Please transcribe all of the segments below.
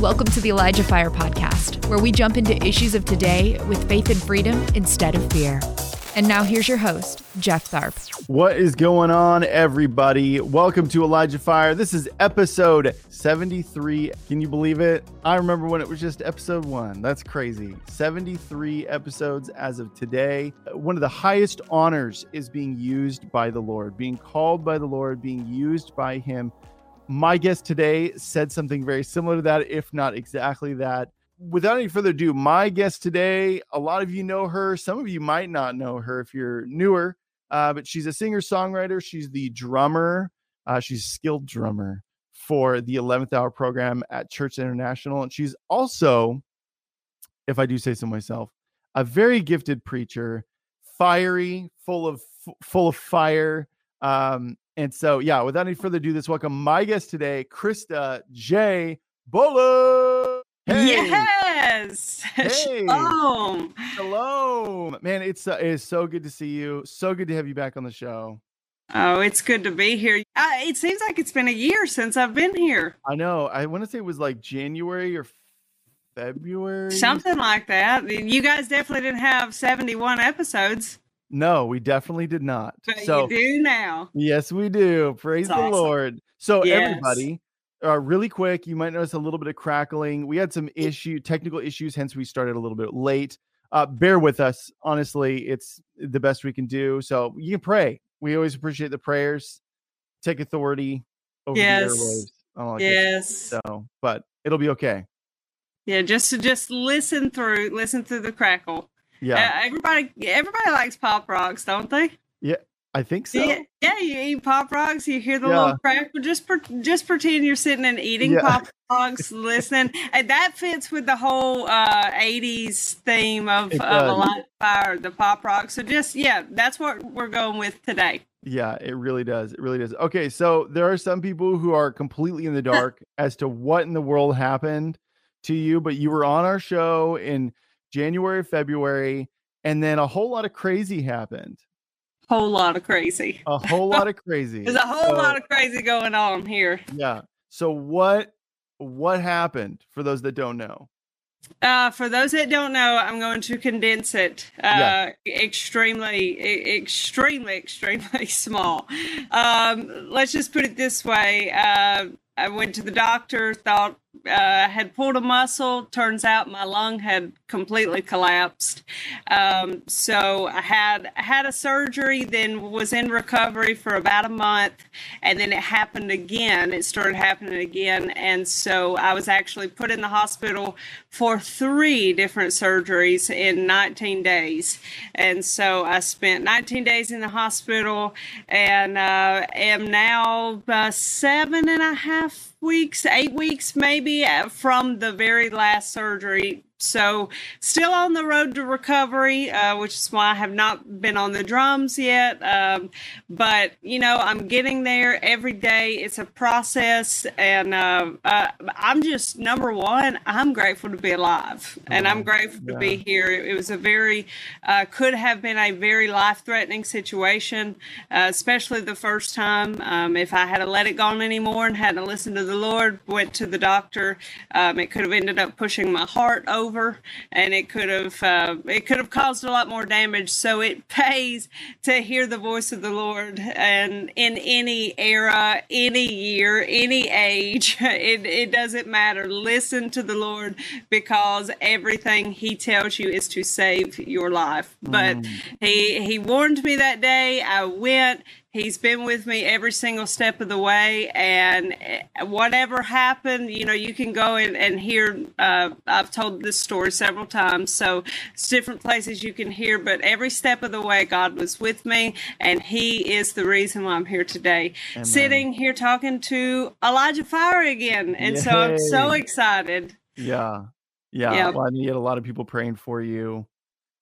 Welcome to the Elijah Fire Podcast, where we jump into issues of today with faith and freedom instead of fear. And now here's your host, Jeff Tharp. What is going on, everybody? Welcome to Elijah Fire. This is episode 73. Can you believe it? I remember when it was just episode one. That's crazy. 73 episodes as of today. One of the highest honors is being used by the Lord, being called by the Lord, being used by Him my guest today said something very similar to that, if not exactly that. Without any further ado, my guest today, a lot of you know her. Some of you might not know her if you're newer, uh, but she's a singer songwriter. She's the drummer, uh, she's a skilled drummer for the 11th hour program at Church International. And she's also, if I do say so myself, a very gifted preacher, fiery, full of full of fire. Um, and so, yeah, without any further ado, let's welcome my guest today, Christa J. Bullock. Hey. Yes. Hey. Shalom. Shalom. Man, it's uh, it is so good to see you. So good to have you back on the show. Oh, it's good to be here. Uh, it seems like it's been a year since I've been here. I know. I want to say it was like January or February. Something like that. You guys definitely didn't have 71 episodes. No, we definitely did not. But so you do now. Yes, we do. Praise That's the awesome. Lord. So yes. everybody, uh, really quick, you might notice a little bit of crackling. We had some issue, technical issues, hence we started a little bit late. Uh, bear with us. Honestly, it's the best we can do. So you can pray. We always appreciate the prayers. Take authority over yes. the airwaves. Like yes. So, but it'll be okay. Yeah, just to just listen through, listen through the crackle. Yeah. Everybody everybody likes pop rocks, don't they? Yeah. I think so. Yeah, yeah you eat pop rocks, you hear the yeah. little crackle. Just per, just pretend you're sitting and eating yeah. pop rocks, listening, and that fits with the whole uh, '80s theme of, of a light fire, the pop rock. So just yeah, that's what we're going with today. Yeah, it really does. It really does. Okay, so there are some people who are completely in the dark as to what in the world happened to you, but you were on our show in January, February, and then a whole lot of crazy happened. Whole lot of crazy. A whole lot of crazy. There's a whole so, lot of crazy going on here. Yeah. So what what happened for those that don't know? Uh, for those that don't know, I'm going to condense it uh, yeah. extremely, extremely, extremely small. Um, let's just put it this way. Uh, I went to the doctor, thought uh, had pulled a muscle. Turns out my lung had completely collapsed. Um, so I had had a surgery, then was in recovery for about a month, and then it happened again. It started happening again, and so I was actually put in the hospital for three different surgeries in 19 days. And so I spent 19 days in the hospital, and uh, am now uh, seven and a half weeks, eight weeks maybe uh, from the very last surgery so, still on the road to recovery, uh, which is why I have not been on the drums yet. Um, but, you know, I'm getting there every day. It's a process. And uh, uh, I'm just, number one, I'm grateful to be alive. And I'm grateful yeah. to be here. It, was a very, uh, could have been a very life threatening situation, uh, especially the first time. Um, if I had let it go on anymore and hadn't listened to the Lord, went to the doctor, um, it could have ended up pushing my heart over over and it could have uh, it could have caused a lot more damage. So it pays to hear the voice of the lord and in any era any year any age it, it doesn't matter. Listen to the lord because everything he tells you is to save your life. But mm. he he warned me that day. I went He's been with me every single step of the way, and eh, whatever happened, you know, you can go and, and hear. Uh, I've told this story several times, so it's different places you can hear, but every step of the way, God was with me, and He is the reason why I'm here today, Amen. sitting here talking to Elijah Fire again, and Yay. so I'm so excited. Yeah, yeah. yeah. Well, I mean, you had a lot of people praying for you.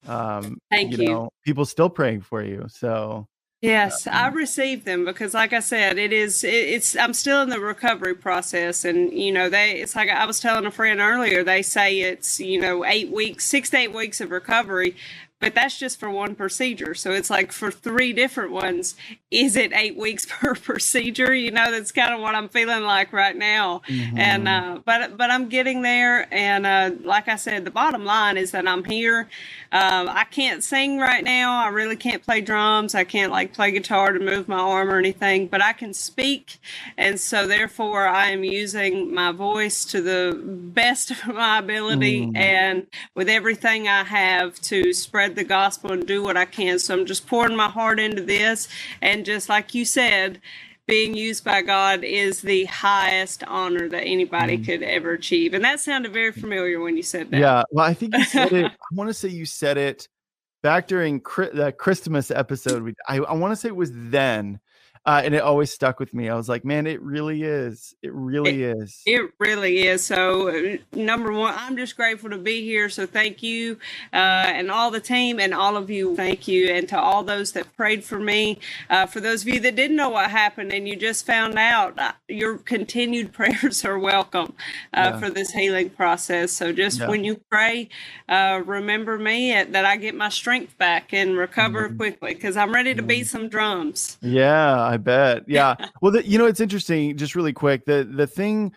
Um, Thank you. you. Know, people still praying for you, so Yes, I um, received them because, like I said, it is. It, it's. I'm still in the recovery process, and you know, they. It's like I was telling a friend earlier. They say it's you know eight weeks, six to eight weeks of recovery, but that's just for one procedure. So it's like for three different ones, is it eight weeks per procedure? You know, that's kind of what I'm feeling like right now. Mm-hmm. And uh, but but I'm getting there. And uh, like I said, the bottom line is that I'm here. Um, I can't sing right now. I really can't play drums. I can't like play guitar to move my arm or anything, but I can speak. And so therefore, I am using my voice to the best of my ability mm. and with everything I have to spread the gospel and do what I can. So I'm just pouring my heart into this. And just like you said, being used by God is the highest honor that anybody mm. could ever achieve. And that sounded very familiar when you said that. Yeah. Well, I think you said it. I want to say you said it back during the Christmas episode. We, I, I want to say it was then uh, and it always stuck with me. I was like, man, it really is. It really it, is. It really is. So, uh, number one, I'm just grateful to be here. So, thank you, uh, and all the team, and all of you, thank you, and to all those that prayed for me. Uh, for those of you that didn't know what happened and you just found out, uh, your continued prayers are welcome uh, yeah. for this healing process. So, just yeah. when you pray, remember me that I get my strength back and recover mm-hmm. quickly because I'm ready to beat mm-hmm. some drums. Yeah, I bet. Yeah. well, the, you know, it's interesting. Just really quick, the the thing.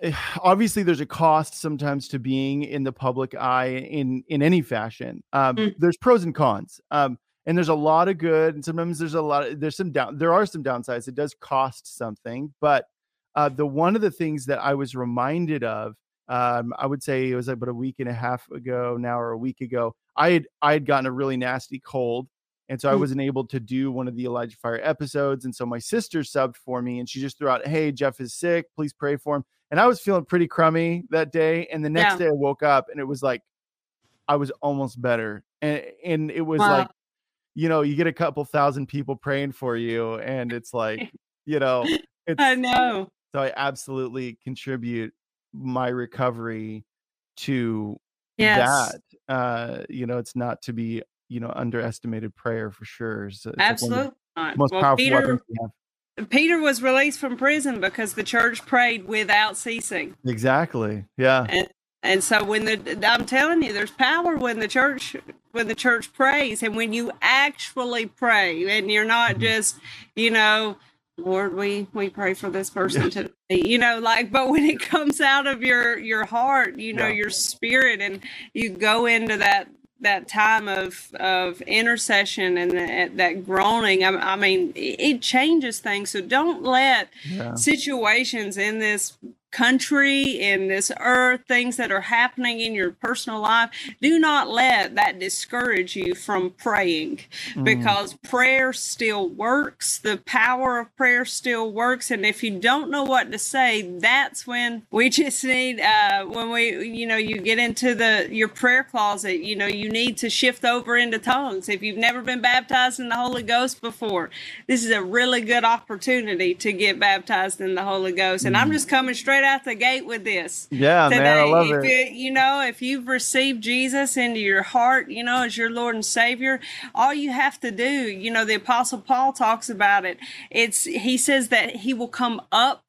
Eh, obviously, there's a cost sometimes to being in the public eye in in any fashion. Um, mm. There's pros and cons. Um, and there's a lot of good, and sometimes there's a lot. Of, there's some down. There are some downsides. It does cost something, but uh, the one of the things that I was reminded of, um, I would say it was about a week and a half ago now, or a week ago. I had I had gotten a really nasty cold, and so I mm. wasn't able to do one of the Elijah Fire episodes. And so my sister subbed for me and she just threw out, Hey, Jeff is sick. Please pray for him. And I was feeling pretty crummy that day. And the next yeah. day I woke up and it was like, I was almost better. And, and it was wow. like, you know, you get a couple thousand people praying for you. And it's like, you know, it's, I know. So I absolutely contribute my recovery to yes. that. Uh, you know, it's not to be you know underestimated prayer for sure. It's, it's Absolutely most well, powerful Peter. Peter was released from prison because the church prayed without ceasing. Exactly. Yeah. And, and so when the I'm telling you, there's power when the church when the church prays and when you actually pray and you're not mm-hmm. just, you know, Lord, we we pray for this person today. You know, like, but when it comes out of your your heart, you know, yeah. your spirit, and you go into that that time of of intercession and that, that groaning I, I, mean it changes things so don't let yeah. situations in this country, in this earth, things that are happening in your personal life, do not let that discourage you from praying mm. because prayer still works. The power of prayer still works. And if you don't know what to say, that's when we just need, uh, when we, you know, you get into the, your prayer closet, you know, you need to shift over into tongues. If you've never been baptized in the Holy Ghost before, this is a really good opportunity to get baptized in the Holy Ghost. And mm. I'm just coming straight right out the gate with this. Yeah, today. man, I love if it. You, you know, if you've received Jesus into your heart, you know, as your Lord and Savior, all you have to do, you know, the Apostle Paul talks about it. It's he says that he will come up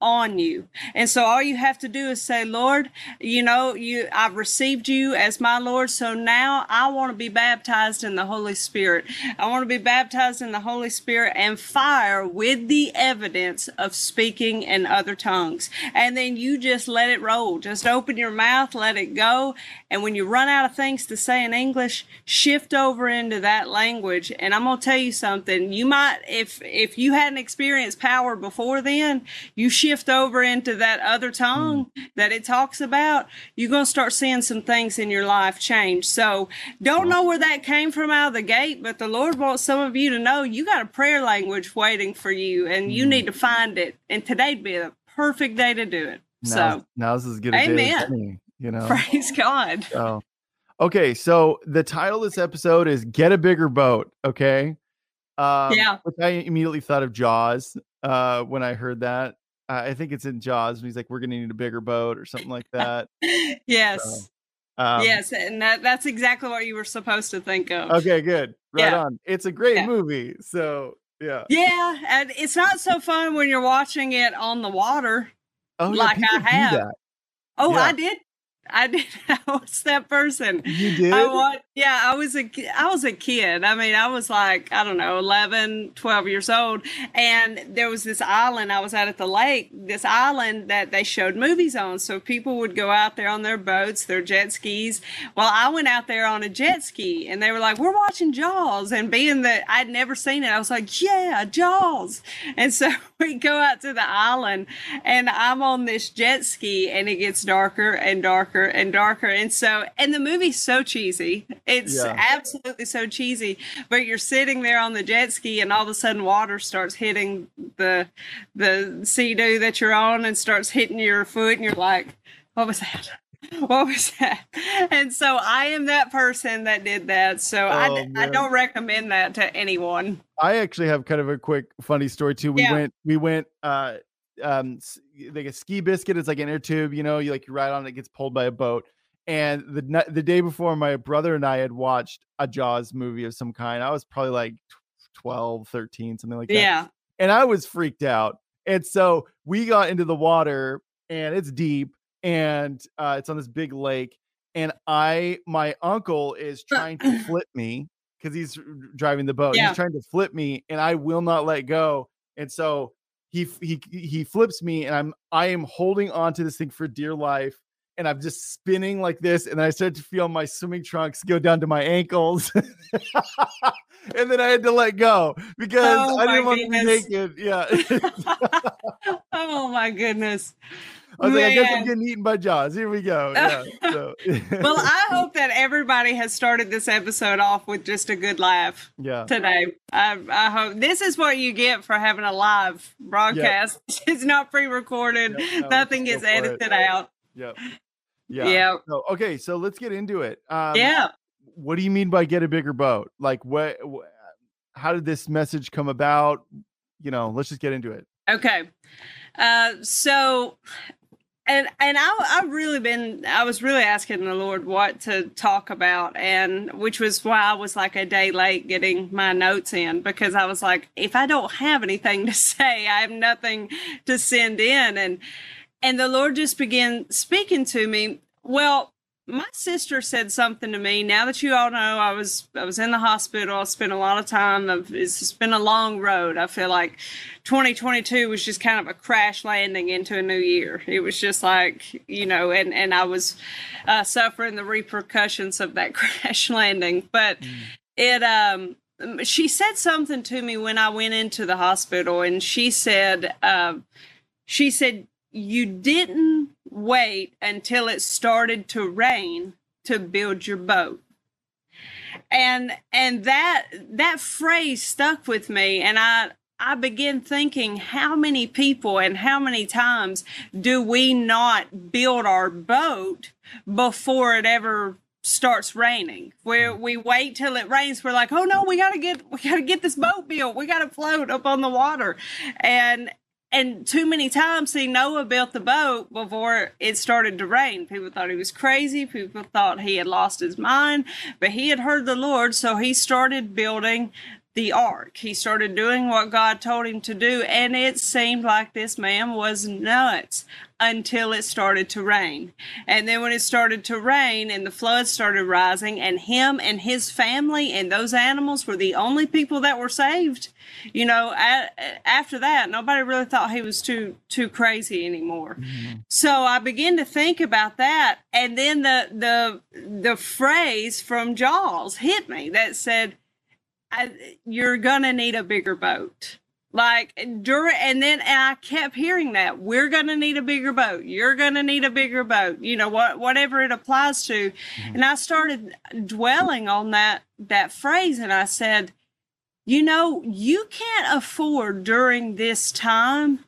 on you. And so all you have to do is say, Lord, you know, you I've received you as my Lord, so now I want to be baptized in the Holy Spirit. I want to be baptized in the Holy Spirit and fire with the evidence of speaking in other tongues. And then you just let it roll. Just open your mouth, let it go, and when you run out of things to say in English, shift over into that language. And I'm going to tell you something. You might if if you hadn't experienced power before then, you shift shift over into that other tongue mm. that it talks about, you're going to start seeing some things in your life change. So don't know where that came from out of the gate, but the Lord wants some of you to know you got a prayer language waiting for you and you mm. need to find it. And today'd be a perfect day to do it. So now, so now's as good a amen. day as any, you know. Praise God. So, okay, so the title of this episode is "Get a Bigger Boat." Okay, um, yeah. Which I immediately thought of Jaws uh, when I heard that. Uh, I think it's in Jaws. And he's like, "We're going to need a bigger boat" or something like that. yes. So, um, yes, and that, that's exactly what you were supposed to think of. Okay, good. Right yeah. on. It's a great yeah. movie. So yeah. Yeah, and it's not so fun when you're watching it on the water. Oh, like yeah, I have. Oh. I did. I did. I was that person. You did? I was, yeah, I was a I was a kid. I mean, I was like, I don't know, 11, 12 years old, and there was this island I was out at the lake, this island that they showed movies on. So people would go out there on their boats, their jet skis. Well, I went out there on a jet ski and they were like, "We're watching Jaws." And being that I'd never seen it, I was like, "Yeah, Jaws." And so we go out to the island and I'm on this jet ski and it gets darker and darker and darker. And so, and the movie's so cheesy. It's yeah. absolutely so cheesy. But you're sitting there on the jet ski and all of a sudden water starts hitting the the sea-doo that you're on and starts hitting your foot and you're like, what was that? what was that? And so I am that person that did that. So oh, I, I don't recommend that to anyone. I actually have kind of a quick funny story too. We yeah. went, we went, uh, um, like a ski biscuit. It's like an air tube, you know, you like you ride on it, it gets pulled by a boat. And the the day before, my brother and I had watched a Jaws movie of some kind. I was probably like 12, 13, something like that. Yeah. And I was freaked out. And so we got into the water and it's deep and uh, it's on this big lake. And I, my uncle is trying to flip me because he's driving the boat. Yeah. He's trying to flip me, and I will not let go. And so he he he flips me, and I'm I am holding on to this thing for dear life. And I'm just spinning like this, and I start to feel my swimming trunks go down to my ankles, and then I had to let go because oh I didn't want to be naked. Yeah. oh my goodness. I was Man. like, I guess I'm getting eaten by Jaws. Here we go. Yeah, so. well, I hope that everybody has started this episode off with just a good laugh. Yeah. Today, I, I hope this is what you get for having a live broadcast. Yep. It's not pre-recorded. Yep, no, Nothing gets edited it. out. Yep. Yeah. Yeah. So, okay, so let's get into it. Um, yeah. What do you mean by get a bigger boat? Like, what? How did this message come about? You know, let's just get into it. Okay. Uh, so and and I I really been I was really asking the Lord what to talk about and which was why I was like a day late getting my notes in because I was like if I don't have anything to say I have nothing to send in. And and the Lord just began speaking to me. Well my sister said something to me. Now that you all know, I was I was in the hospital. I spent a lot of time. It's been a long road. I feel like 2022 was just kind of a crash landing into a new year. It was just like you know, and and I was uh, suffering the repercussions of that crash landing. But mm. it um she said something to me when I went into the hospital, and she said uh, she said you didn't wait until it started to rain to build your boat. And and that that phrase stuck with me and i i began thinking how many people and how many times do we not build our boat before it ever starts raining? Where hmm. we wait till it rains we're like oh no we got to get we got to get this boat built. We got to float up on the water. And and too many times see Noah built the boat before it started to rain. People thought he was crazy. People thought he had lost his mind, but he had heard the Lord, so he started building the ark. He started doing what God told him to do, and it seemed like this man was nuts until it started to rain. And then when it started to rain and the floods started rising, and him and his family and those animals were the only people that were saved. You know, after that, nobody really thought he was too too crazy anymore. Mm-hmm. So I began to think about that, and then the the the phrase from Jaws hit me that said, "You're gonna need a bigger boat." Like during, and then and I kept hearing that we're gonna need a bigger boat. You're gonna need a bigger boat. You know what, whatever it applies to. Mm-hmm. And I started dwelling on that that phrase, and I said, you know, you can't afford during this time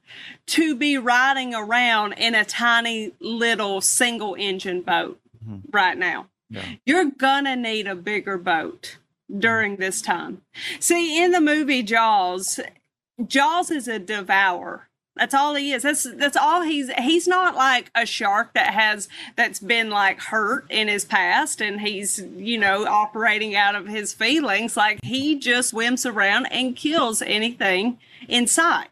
to be riding around in a tiny little single engine boat mm-hmm. right now. Yeah. You're gonna need a bigger boat during this time. See, in the movie Jaws, Jaws is a devourer. That's all he is. That's that's all he's he's not like a shark that has that's been like hurt in his past and he's, you know, operating out of his feelings. Like he just swims around and kills anything in sight.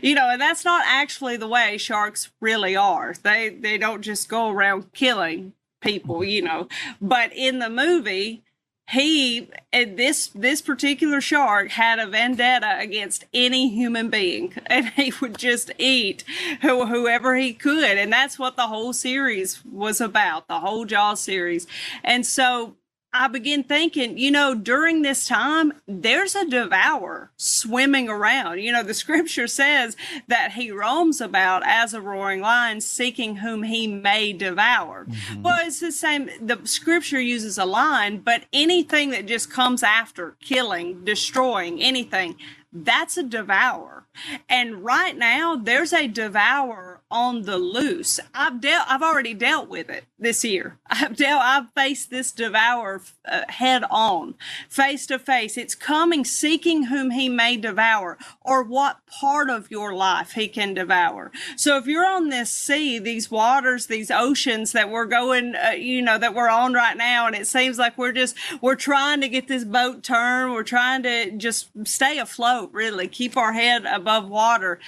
You know, and that's not actually the way sharks really are. They they don't just go around killing people, you know. But in the movie, he this this particular shark had a vendetta against any human being and he would just eat who, whoever he could and that's what the whole series was about the whole jaws series. And so I begin thinking, you know, during this time, there's a devourer swimming around. You know, the scripture says that he roams about as a roaring lion, seeking whom he may devour. Mm-hmm. Well, it's the same. The scripture uses a lion, but anything that just comes after killing, destroying anything, that's a devourer. And right now, there's a devourer on the loose. I've dealt, I've already dealt with it this year. I've dealt, I've faced this devourer uh, head on, face to face. It's coming, seeking whom he may devour, or what part of your life he can devour. So if you're on this sea, these waters, these oceans that we're going, uh, you know, that we're on right now, and it seems like we're just we're trying to get this boat turned. We're trying to just stay afloat, really, keep our head above water,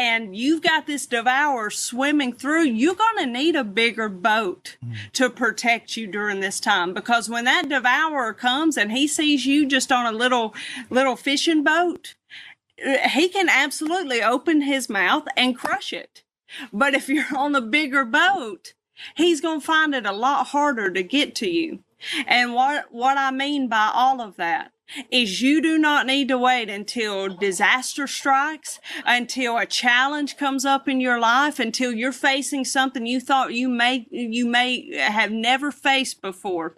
and you've got this devourer swimming through. You're going to need a bigger boat mm. to protect you during this time because when that devourer comes and he sees you just on a little little fishing boat, he can absolutely open his mouth and crush it. But if you're on a bigger boat, he's going to find it a lot harder to get to you. And what what I mean by all of that is you do not need to wait until disaster strikes, until a challenge comes up in your life, until you're facing something you thought you may you may have never faced before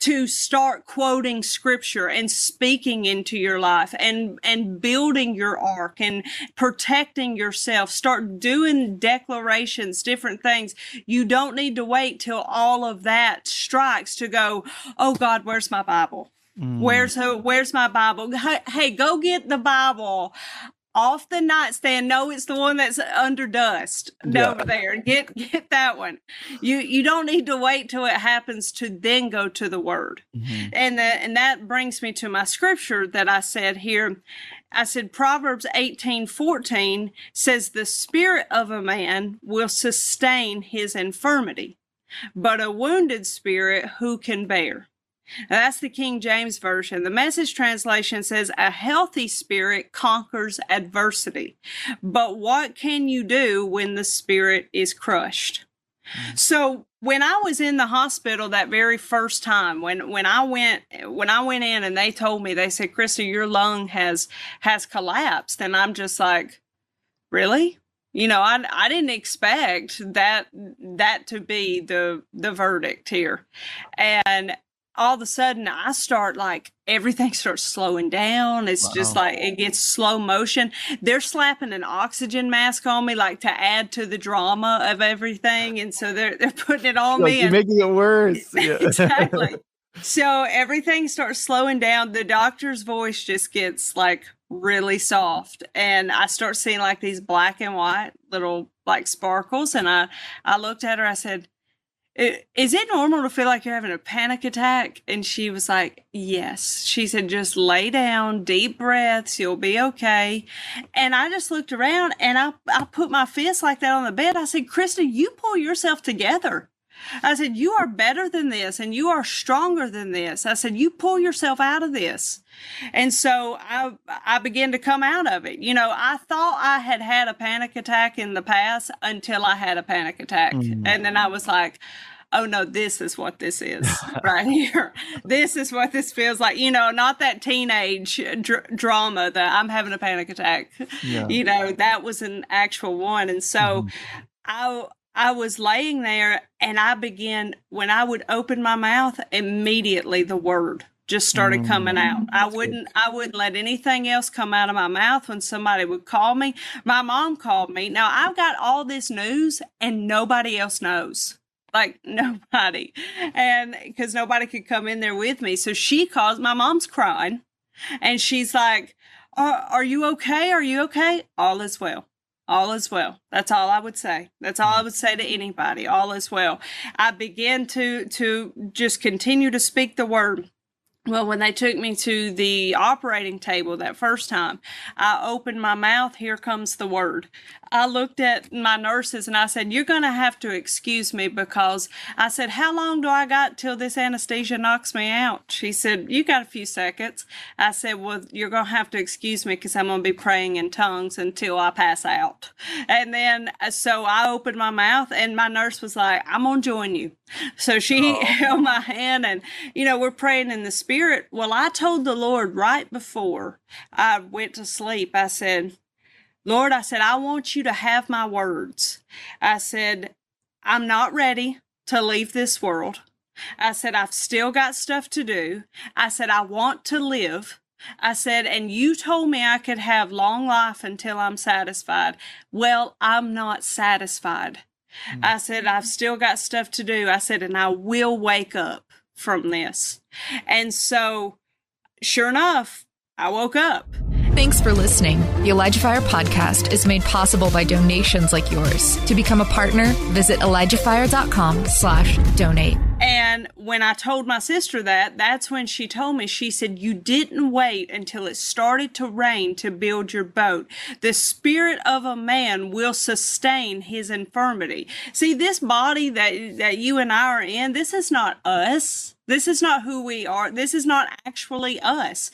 to start quoting scripture and speaking into your life and and building your ark and protecting yourself. Start doing declarations, different things. You don't need to wait till all of that strikes to go, "Oh God, where's my Bible?" Mm. Where's her, where's my Bible? Hey, go get the Bible off the nightstand. No, it's the one that's under dust yeah. over there. Get get that one. You you don't need to wait till it happens to then go to the word. Mm-hmm. And that and that brings me to my scripture that I said here. I said Proverbs 18, 14 says the spirit of a man will sustain his infirmity, but a wounded spirit who can bear? Now, that's the King James Version. The message translation says, A healthy spirit conquers adversity. But what can you do when the spirit is crushed? Mm. So when I was in the hospital that very first time, when when I went when I went in and they told me, they said, Christa, your lung has has collapsed. And I'm just like, Really? You know, I I didn't expect that that to be the the verdict here. And all of a sudden I start like everything starts slowing down. It's wow. just like it gets slow motion. They're slapping an oxygen mask on me like to add to the drama of everything. And so they're they're putting it on like me. And, making it worse. Yeah. exactly. so everything starts slowing down. The doctor's voice just gets like really soft. And I start seeing like these black and white little like sparkles. And I I looked at her, I said, is it normal to feel like you're having a panic attack? And she was like, Yes. She said, Just lay down, deep breaths, you'll be okay. And I just looked around and I, I put my fist like that on the bed. I said, Christa, you pull yourself together. I said, You are better than this and you are stronger than this. I said, You pull yourself out of this. And so I, I began to come out of it. You know, I thought I had had a panic attack in the past until I had a panic attack. Mm. And then I was like, oh no, this is what this is right here. This is what this feels like. You know, not that teenage dr- drama that I'm having a panic attack. Yeah. You know, that was an actual one. And so mm. I, I was laying there and I began, when I would open my mouth, immediately the word just started coming mm, out. I wouldn't I wouldn't let anything else come out of my mouth when somebody would call me. My mom called me. Now I've got all this news and nobody else knows. Like nobody. And cuz nobody could come in there with me. So she calls my mom's crying and she's like, are, are you okay? Are you okay? All is well all is well that's all i would say that's all i would say to anybody all is well i began to to just continue to speak the word well, when they took me to the operating table that first time, I opened my mouth. Here comes the word. I looked at my nurses and I said, You're going to have to excuse me because I said, How long do I got till this anesthesia knocks me out? She said, You got a few seconds. I said, Well, you're going to have to excuse me because I'm going to be praying in tongues until I pass out. And then uh, so I opened my mouth and my nurse was like, I'm going to join you. So she oh. held my hand and, you know, we're praying in the spirit. Well, I told the Lord right before I went to sleep, I said, Lord, I said, I want you to have my words. I said, I'm not ready to leave this world. I said, I've still got stuff to do. I said, I want to live. I said, and you told me I could have long life until I'm satisfied. Well, I'm not satisfied. Mm-hmm. I said, I've still got stuff to do. I said, and I will wake up from this. And so, sure enough, I woke up. Thanks for listening. The Elijah Fire podcast is made possible by donations like yours. To become a partner, visit ElijahFire.com slash donate. And when I told my sister that, that's when she told me, she said, You didn't wait until it started to rain to build your boat. The spirit of a man will sustain his infirmity. See, this body that, that you and I are in, this is not us. This is not who we are. This is not actually us.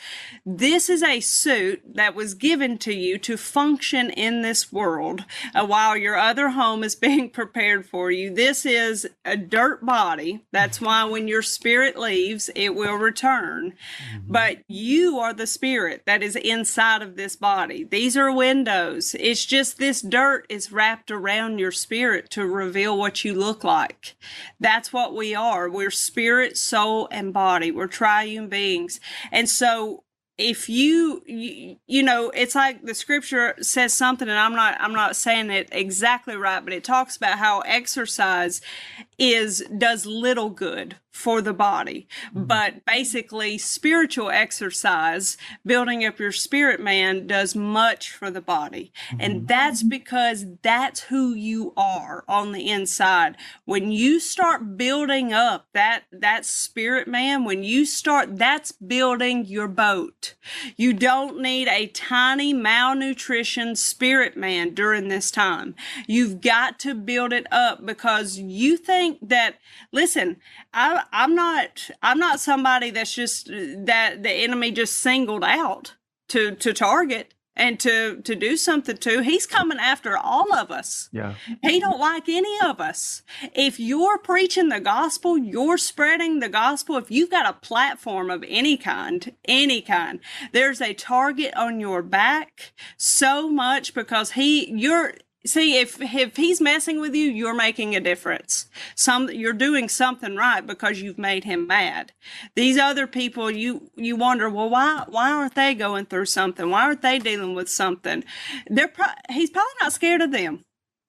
This is a suit that was given to you to function in this world uh, while your other home is being prepared for you. This is a dirt body. That's why when your spirit leaves, it will return. Mm-hmm. But you are the spirit that is inside of this body. These are windows. It's just this dirt is wrapped around your spirit to reveal what you look like. That's what we are. We're spirit, soul, soul and body. We're triune beings. And so if you, you, you know it's like the scripture says something and i'm not i'm not saying it exactly right but it talks about how exercise is does little good for the body. Mm-hmm. But basically, spiritual exercise, building up your spirit man, does much for the body. Mm-hmm. And that's because that's who you are on the inside. When you start building up that, that spirit man, when you start, that's building your boat. You don't need a tiny malnutrition spirit man during this time. You've got to build it up because you think that, listen, I, I'm not I'm not somebody that's just uh, that the enemy just singled out to to target and to to do something to. He's coming after all of us. Yeah. He don't like any of us. If you're preaching the gospel you're spreading the gospel if you've got a platform of any kind any kind there's a target on your back so much because he you're see if if he's messing with you you're making a difference some you're doing something right because you've made him mad these other people you you wonder well why why aren't they going through something why aren't they dealing with something they're pro- he's probably not scared of them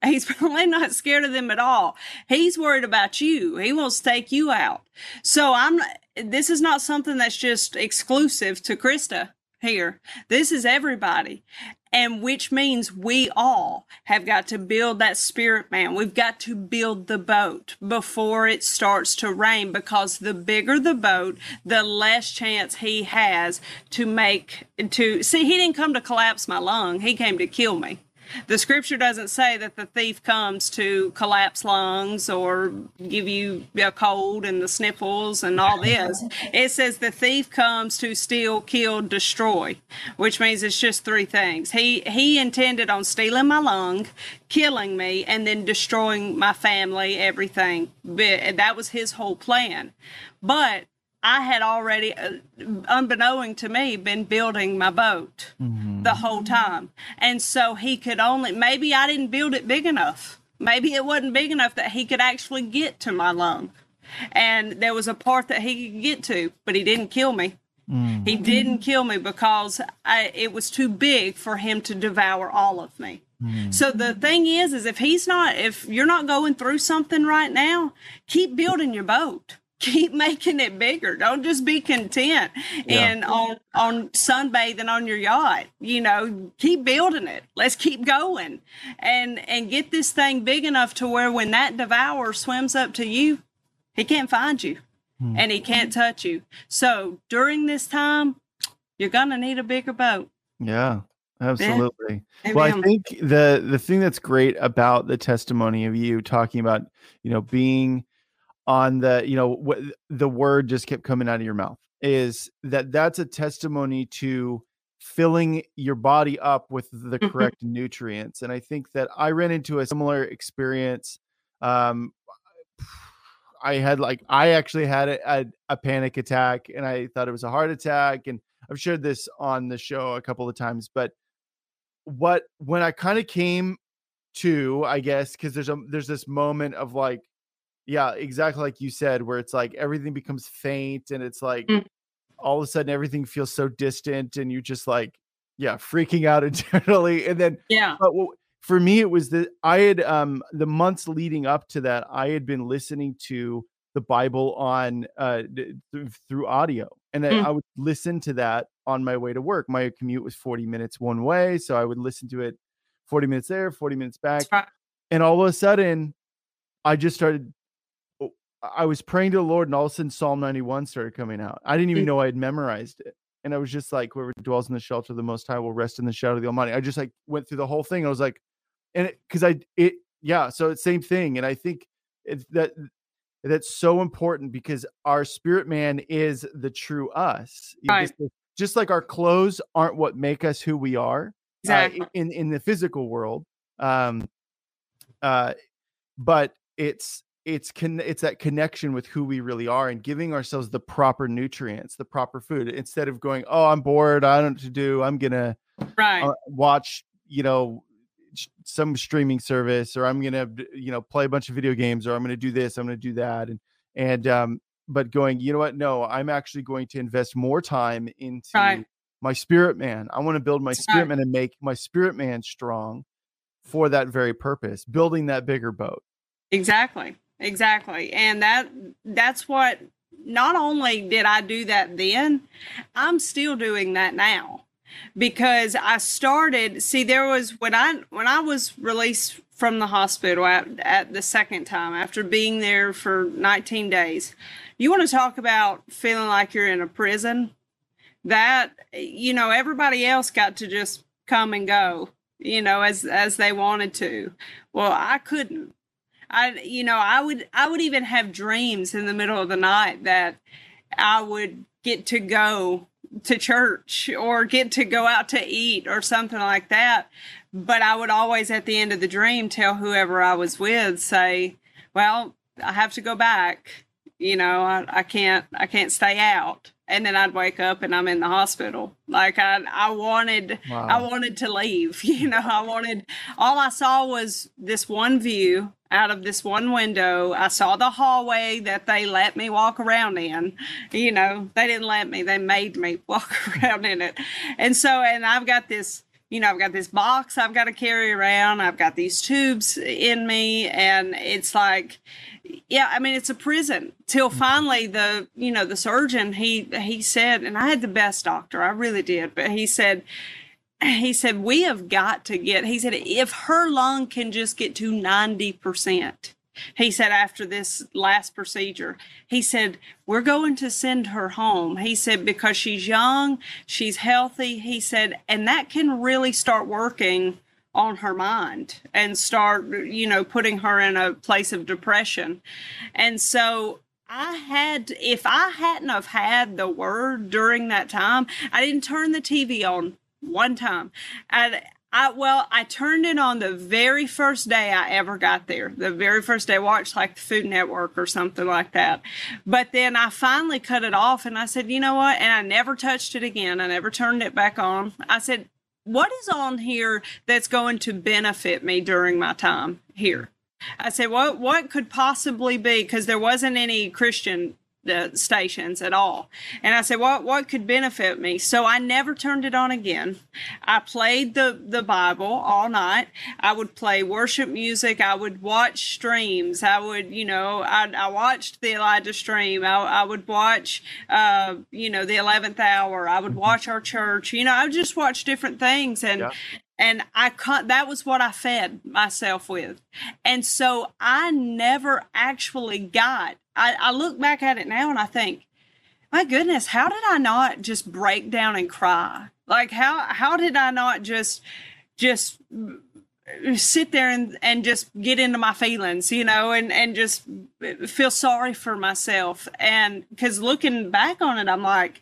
He's probably not scared of them at all. He's worried about you. He wants to take you out. So I'm, this is not something that's just exclusive to Christa here. This is everybody. And which means we all have got to build that spirit man. We've got to build the boat before it starts to rain because the bigger the boat, the less chance he has to make to see he didn't come to collapse my lung. He came to kill me. The scripture doesn't say that the thief comes to collapse lungs or give you a cold and the sniffles and all this. It says the thief comes to steal, kill, destroy, which means it's just three things. He he intended on stealing my lung, killing me, and then destroying my family, everything. That was his whole plan. But I had already, uh, unbeknown to me, been building my boat mm-hmm. The whole time. And so he could only, maybe I didn't build it big enough. Maybe it wasn't big enough that he could actually get to my lung. And there was a part that he could get to, but he didn't kill me. Mm. He didn't kill me because I, it was too big for him to devour all of me. Mm. So the thing is, is if he's not, if you're not going through something right now, keep building your boat keep making it bigger. Don't just be content yeah. and on on sunbathing on your yacht. You know, keep building it. Let's keep going and and get this thing big enough to where when that devourer swims up to you, he can't find you. hmm. and he can't touch you. So during this time, you're gonna need a bigger boat. Yeah, absolutely. Yeah. Well, I think the the thing that's great about the testimony of you talking about, you know, being on the, you know, what the word just kept coming out of your mouth is that that's a testimony to filling your body up with the mm-hmm. correct nutrients. And I think that I ran into a similar experience. Um, I had like I actually had a, a, a, panic attack, and I thought it was a heart attack. And I've shared this on the show a couple of times. But what when I kind of came to, I guess, because there's a there's this moment of like, yeah, exactly like you said, where it's like everything becomes faint, and it's like mm all of a sudden everything feels so distant and you just like yeah freaking out internally and then yeah but for me it was that i had um the months leading up to that i had been listening to the bible on uh th- through audio and mm. I, I would listen to that on my way to work my commute was 40 minutes one way so i would listen to it 40 minutes there 40 minutes back right. and all of a sudden i just started I was praying to the Lord, and all of a sudden Psalm 91 started coming out. I didn't even know I had memorized it. And I was just like, whoever dwells in the shelter of the most high will rest in the shadow of the Almighty. I just like went through the whole thing. I was like, and because I it yeah, so it's the same thing. And I think it's that that's so important because our spirit man is the true us. Right. Just, just, like our clothes aren't what make us who we are uh, exactly. uh, in in the physical world. Um uh but it's it's con- it's that connection with who we really are and giving ourselves the proper nutrients, the proper food instead of going, "Oh, I'm bored, I don't know what to do. I'm going to right. Uh, watch, you know, some streaming service or I'm going to you know, play a bunch of video games or I'm going to do this, I'm going to do that." And and um but going, "You know what? No, I'm actually going to invest more time into right. my spirit man. I want to build my spirit man and make my spirit man strong for that very purpose, building that bigger boat." Exactly. Exactly. And that that's what not only did I do that then, I'm still doing that now. Because I started, see there was when I when I was released from the hospital at, at the second time after being there for 19 days. You want to talk about feeling like you're in a prison? That you know, everybody else got to just come and go, you know, as as they wanted to. Well, I couldn't I you know, I would I would even have dreams in the middle of the night that I would get to go to church or get to go out to eat or something like that. But I would always at the end of the dream tell whoever I was with, say, Well, I have to go back. You know, I, I can't I can't stay out and then I'd wake up and I'm in the hospital. Like I, I wanted, wow. I wanted to leave. You know, I wanted. All I saw was this one view out of this one window. I saw the hallway that they let me walk around in. You know, they didn't let me; they made me walk around in it. And so, and I've got this you know, I've got this box I've got to carry around. I've got these tubes in me. And it's like, yeah, I mean, it's a prison till mm-hmm. finally the, you know, the surgeon, he, he said, and I had the best doctor, I really did, but he said, he said, we have got to get, he said, if her lung can just get to 90%, he said, after this last procedure, he said, We're going to send her home. He said, Because she's young, she's healthy. He said, And that can really start working on her mind and start, you know, putting her in a place of depression. And so I had, if I hadn't have had the word during that time, I didn't turn the TV on one time. I, I well, I turned it on the very first day I ever got there. The very first day I watched like the Food Network or something like that. But then I finally cut it off and I said, you know what? And I never touched it again. I never turned it back on. I said, what is on here that's going to benefit me during my time here? I said, what what could possibly be? Because there wasn't any Christian the stations at all. And I said, what what could benefit me? So I never turned it on again. I played the the Bible all night. I would play worship music. I would watch streams. I would, you know, I, I watched the Elijah stream. I, I would watch, uh, you know, the eleventh hour. I would watch our church. You know, I would just watch different things and. Yeah and I cut that was what I fed myself with. And so I never actually got I, I look back at it now and I think, my goodness, how did I not just break down and cry? Like how how did I not just just uh, sit there and, and just get into my feelings, you know, and, and just uh, feel sorry for myself. And because looking back on it, I'm like,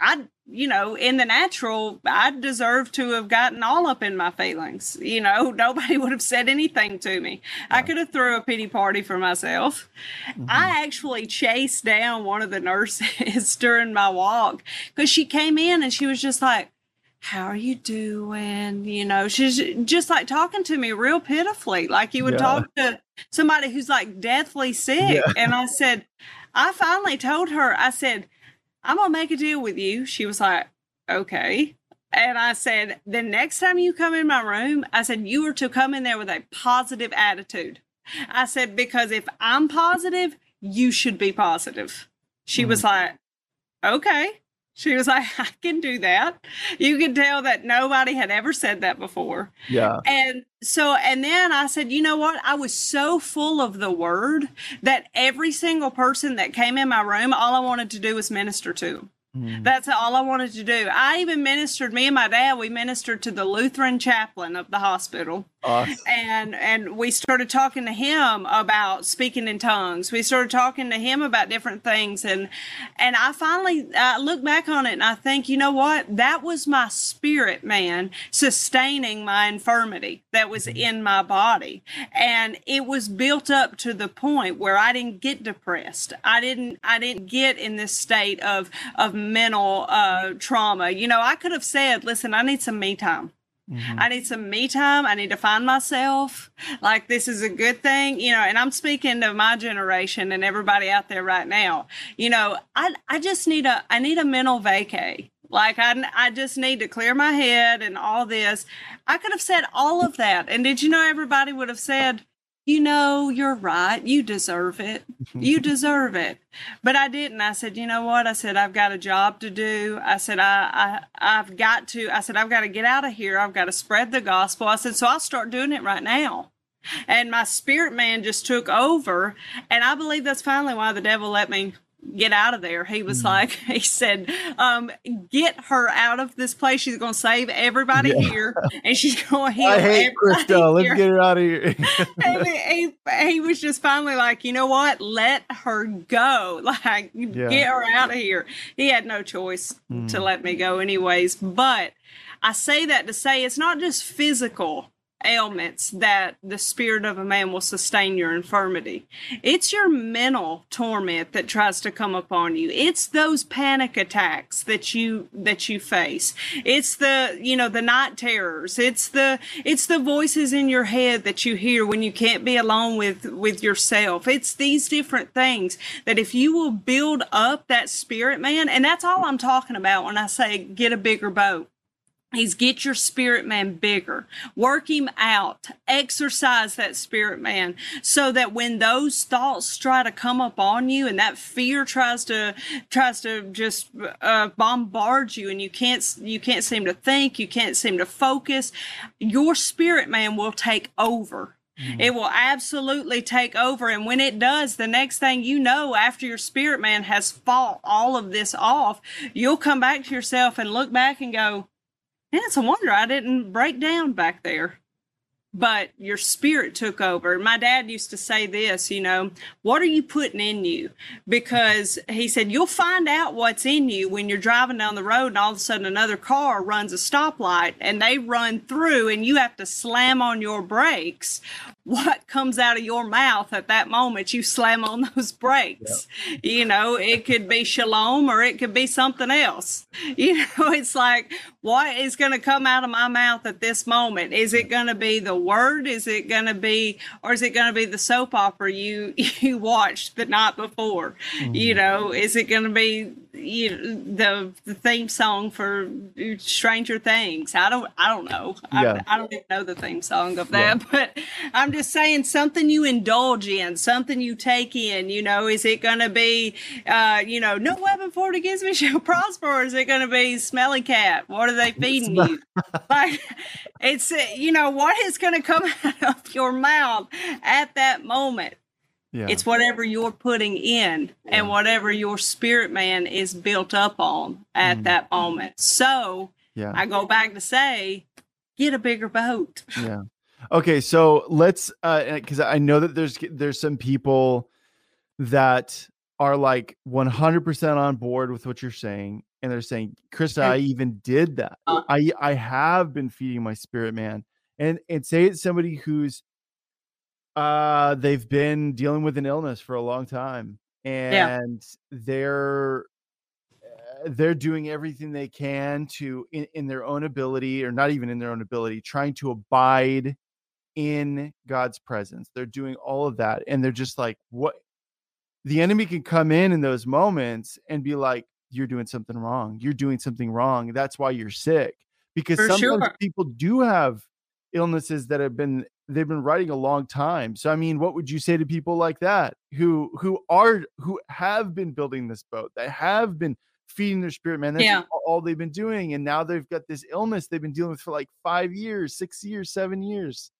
I, you know, in the natural, I deserve to have gotten all up in my feelings. You know, nobody would have said anything to me. Yeah. I could have threw a pity party for myself. Mm-hmm. I actually chased down one of the nurses during my walk because she came in and she was just like, how are you doing? You know, she's just like talking to me real pitifully, like you would yeah. talk to somebody who's like deathly sick. Yeah. And I said, I finally told her, I said, I'm going to make a deal with you. She was like, okay. And I said, the next time you come in my room, I said, you are to come in there with a positive attitude. I said, because if I'm positive, you should be positive. She mm. was like, okay. She was like, I can do that. You could tell that nobody had ever said that before. Yeah. And so, and then I said, you know what? I was so full of the word that every single person that came in my room, all I wanted to do was minister to them. Mm. That's all I wanted to do. I even ministered. Me and my dad, we ministered to the Lutheran chaplain of the hospital, awesome. and and we started talking to him about speaking in tongues. We started talking to him about different things, and and I finally I look back on it and I think, you know what? That was my spirit man sustaining my infirmity that was mm-hmm. in my body, and it was built up to the point where I didn't get depressed. I didn't I didn't get in this state of of mental uh, trauma. You know, I could have said, listen, I need some me time. Mm-hmm. I need some me time. I need to find myself. Like, this is a good thing, you know. And I'm speaking to my generation and everybody out there right now. You know, I I just need a I need a mental vacay. Like, I I just need to clear my head and all this. I could have said all of that, and did you know everybody would have said, you know, you're right. You deserve it. You deserve it. But I didn't. I said, you know what? I said, I've got a job to do. I said, I, I, I've got to, I said, I've got to get out of here. I've got to spread the gospel. I said, so I'll start doing it right now. And my spirit man just took over. And I believe that's finally why the devil let me get out of there. He was mm. like, he said, um, get her out of this place. She's going to save everybody yeah. here and she's going to heal I hate Christa. Let's get her out of here. he, he, he, was just finally like, you know what? Let her go. Like, yeah. get her out of here. He had no choice mm. to let me go anyways. But I say that to say it's not just physical ailments that the spirit of a man will sustain your infirmity. It's your mental torment that tries to come upon you. It's those panic attacks that you that you face. It's the, you know, the night terrors. It's the it's the voices in your head that you hear when you can't be alone with with yourself. It's these different things that if you will build up that spirit man, and that's all I'm talking about when I say get a bigger boat He's get your spirit man bigger, work him out, exercise that spirit man so that when those thoughts try to come up on you and that fear tries to, tries to just uh, bombard you and you can't, you can't seem to think, you can't seem to focus, your spirit man will take over. Mm-hmm. It will absolutely take over. And when it does, the next thing you know, after your spirit man has fought all of this off, you'll come back to yourself and look back and go, and it's a wonder I didn't break down back there. But your spirit took over. My dad used to say this, you know, what are you putting in you? Because he said, you'll find out what's in you when you're driving down the road and all of a sudden another car runs a stoplight and they run through and you have to slam on your brakes what comes out of your mouth at that moment you slam on those brakes yep. you know it could be shalom or it could be something else you know it's like what is going to come out of my mouth at this moment? Is it going to be the word? Is it going to be or is it going to be the soap opera you you watched the night before? Mm-hmm. you know is it going to be you the the theme song for Stranger Things. I don't I don't know. Yeah. I, I don't even know the theme song of that, yeah. but I'm just saying something you indulge in, something you take in. You know, is it going to be, uh, you know, no weapon formed against me shall prosper, or is it going to be smelly cat? What are they feeding you? like it's you know what is going to come out of your mouth at that moment Yeah. It's whatever you're putting in yeah. and whatever your spirit man is built up on at mm. that moment. So yeah. I go back to say, get a bigger boat. Yeah. Okay, so let's uh because I know that there's there's some people that are like 100% on board with what you're saying and they're saying Christa i even did that uh. i i have been feeding my spirit man and and say it's somebody who's uh they've been dealing with an illness for a long time and yeah. they're uh, they're doing everything they can to in, in their own ability or not even in their own ability trying to abide in god's presence. They're doing all of that and they're just like what? The enemy can come in in those moments and be like you're doing something wrong. You're doing something wrong. That's why you're sick. Because For sometimes sure. people do have illnesses that have been they've been writing a long time so i mean what would you say to people like that who who are who have been building this boat that have been feeding their spirit man that's yeah. all they've been doing and now they've got this illness they've been dealing with for like five years six years seven years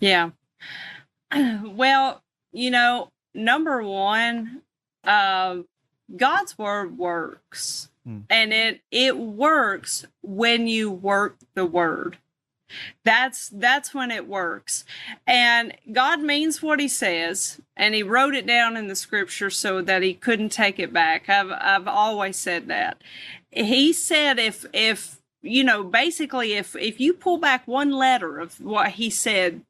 yeah well you know number one, uh, God's word works, hmm. and it it works when you work the word. That's that's when it works. And God means what he says, and he wrote it down in the scripture so that he couldn't take it back. I've I've always said that. He said if if you know basically if if you pull back one letter of what he said,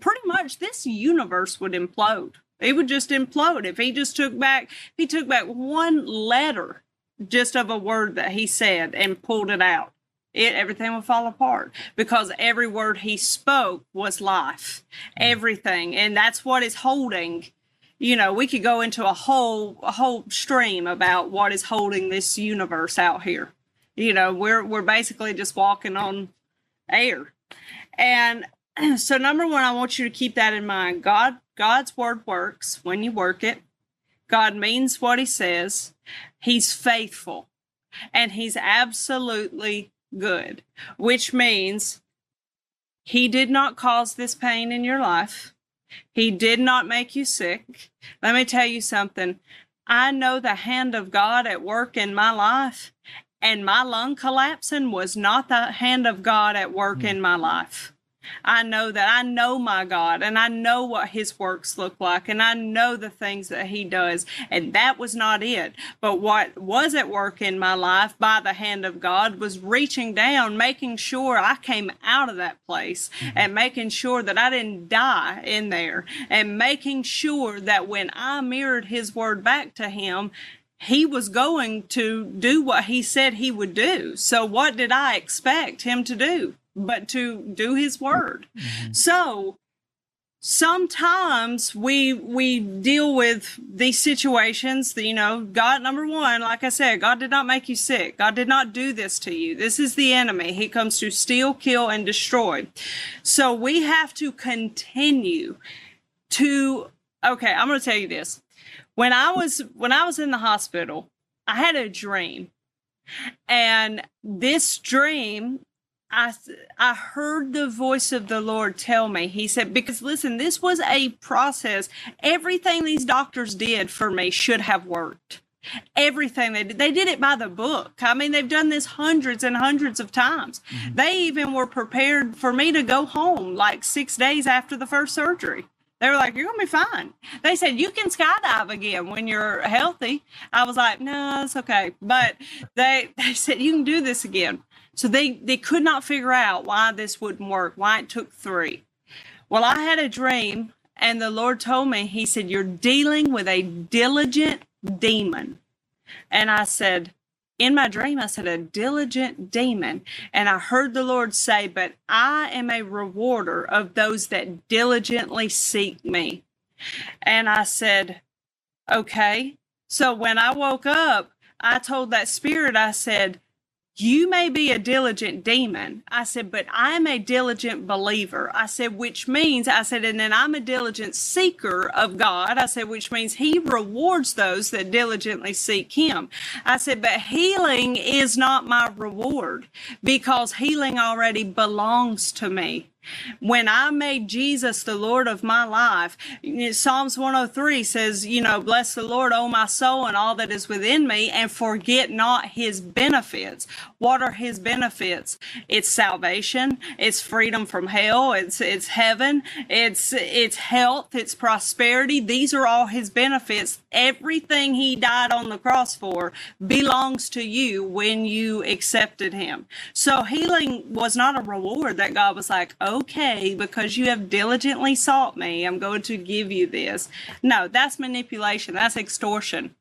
pretty much this universe would implode. It would just implode if he just took back if he took back one letter just of a word that he said and pulled it out. It everything would fall apart because every word he spoke was life. Mm. Everything. And that's what is holding you know, we could go into a whole a whole stream about what is holding this universe out here. You know, we're we're basically just walking on air. And so number one, I want you to keep that in mind. God God's word works when you work it. God means what he says. He's faithful and he's absolutely good, which means he did not cause this pain in your life. He did not make you sick. Let me tell you something. I know the hand of God at work in my life, and my lung collapsing was not the hand of God at work mm. in my life. I know that I know my God and I know what his works look like and I know the things that he does. And that was not it. But what was at work in my life by the hand of God was reaching down, making sure I came out of that place mm-hmm. and making sure that I didn't die in there and making sure that when I mirrored his word back to him, he was going to do what he said he would do. So, what did I expect him to do? but to do his word. Mm-hmm. So sometimes we we deal with these situations that, you know god number one like i said god did not make you sick god did not do this to you this is the enemy he comes to steal kill and destroy so we have to continue to okay i'm going to tell you this when i was when i was in the hospital i had a dream and this dream I I heard the voice of the Lord tell me. He said, because listen, this was a process. Everything these doctors did for me should have worked. Everything they did, they did it by the book. I mean, they've done this hundreds and hundreds of times. Mm-hmm. They even were prepared for me to go home like six days after the first surgery. They were like, "You're gonna be fine." They said you can skydive again when you're healthy. I was like, "No, it's okay." But they they said you can do this again. So they, they could not figure out why this wouldn't work, why it took three. Well, I had a dream, and the Lord told me, He said, You're dealing with a diligent demon. And I said, in my dream, I said, a diligent demon. And I heard the Lord say, But I am a rewarder of those that diligently seek me. And I said, Okay. So when I woke up, I told that spirit, I said, you may be a diligent demon. I said, but I'm a diligent believer. I said, which means, I said, and then I'm a diligent seeker of God. I said, which means He rewards those that diligently seek Him. I said, but healing is not my reward because healing already belongs to me. When I made Jesus the Lord of my life, Psalms 103 says, you know, bless the Lord, O my soul, and all that is within me, and forget not his benefits. What are his benefits? It's salvation, it's freedom from hell, it's it's heaven, it's it's health, it's prosperity. These are all his benefits. Everything he died on the cross for belongs to you when you accepted him. So healing was not a reward that God was like, okay, because you have diligently sought me, I'm going to give you this. No, that's manipulation. That's extortion.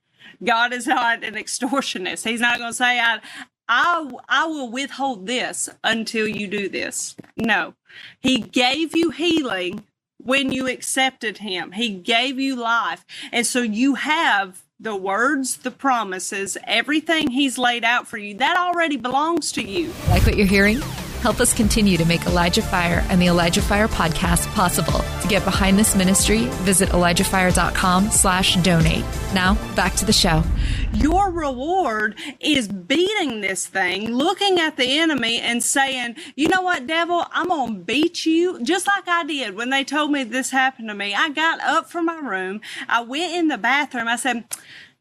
God is not an extortionist. He's not going to say, I, I, I will withhold this until you do this. No, he gave you healing when you accepted him. He gave you life. And so you have the words, the promises, everything he's laid out for you. That already belongs to you. Like what you're hearing? Help us continue to make Elijah Fire and the Elijah Fire podcast possible. To get behind this ministry, visit ElijahFire.com slash donate. Now, back to the show. Your reward is beating this thing, looking at the enemy and saying, you know what, devil, I'm going to beat you. Just like I did when they told me this happened to me. I got up from my room. I went in the bathroom. I said,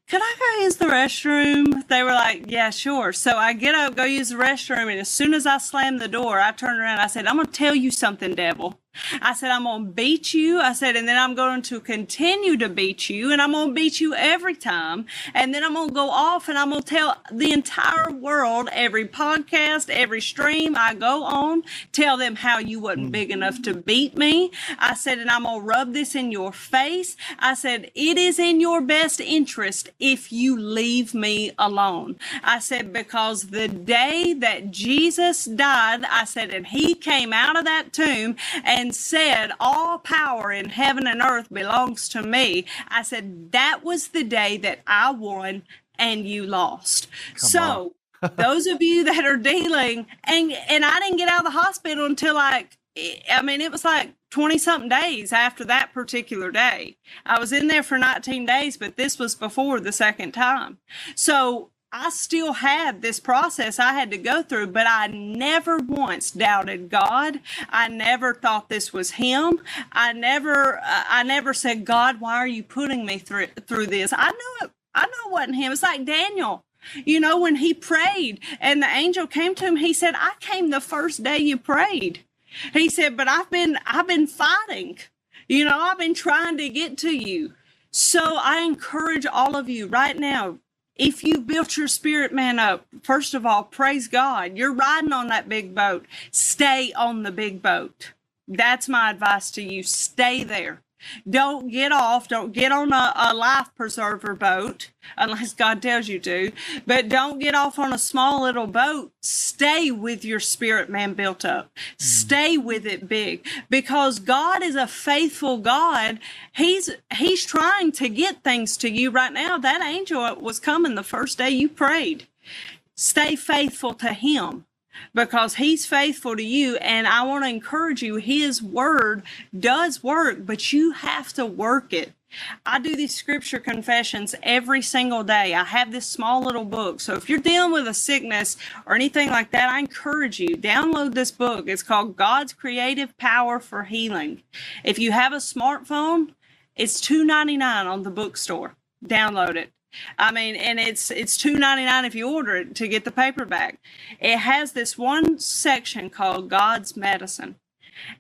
could I go use the restroom? They were like, yeah, sure. So I get up, go use the restroom, and as soon as I slam the door, I turn around. I said, I'm going to tell you something, devil. I said, I'm going to beat you. I said, and then I'm going to continue to beat you and I'm going to beat you every time. And then I'm going to go off and I'm going to tell the entire world, every podcast, every stream I go on, tell them how you wasn't big enough to beat me. I said, and I'm going to rub this in your face. I said, it is in your best interest if you leave me alone. I said, because the day that Jesus died, I said, and he came out of that tomb and and said, All power in heaven and earth belongs to me, I said, That was the day that I won and you lost. Come so, those of you that are dealing, and, and I didn't get out of the hospital until like, I mean, it was like 20 something days after that particular day. I was in there for 19 days, but this was before the second time. So I still had this process I had to go through, but I never once doubted God. I never thought this was Him. I never, uh, I never said, God, why are you putting me through through this? I knew it. I know it wasn't Him. It's like Daniel. You know, when he prayed and the angel came to him, he said, I came the first day you prayed. He said, but I've been, I've been fighting. You know, I've been trying to get to you. So I encourage all of you right now, if you built your spirit man up, first of all, praise God. You're riding on that big boat. Stay on the big boat. That's my advice to you. Stay there. Don't get off. Don't get on a, a, life preserver boat unless God tells you to. But don't get off on a small little boat. Stay with your spirit man built up. Mm-hmm. Stay with it big because God is a faithful God. He's He's trying to get things to you right now. That angel was coming the first day you prayed. Stay faithful to Him because he's faithful to you. And I want to encourage you, his word does work, but you have to work it. I do these scripture confessions every single day. I have this small little book. So if you're dealing with a sickness or anything like that, I encourage you download this book. It's called God's Creative Power for Healing. If you have a smartphone, it's $2.99 on the bookstore. Download it. I mean, and it's it's two ninety nine if you order it to get the paperback. It has this one section called God's Medicine.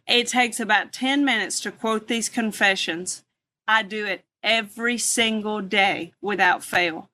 It takes about ten minutes to quote these confessions. I do it every single day without fail.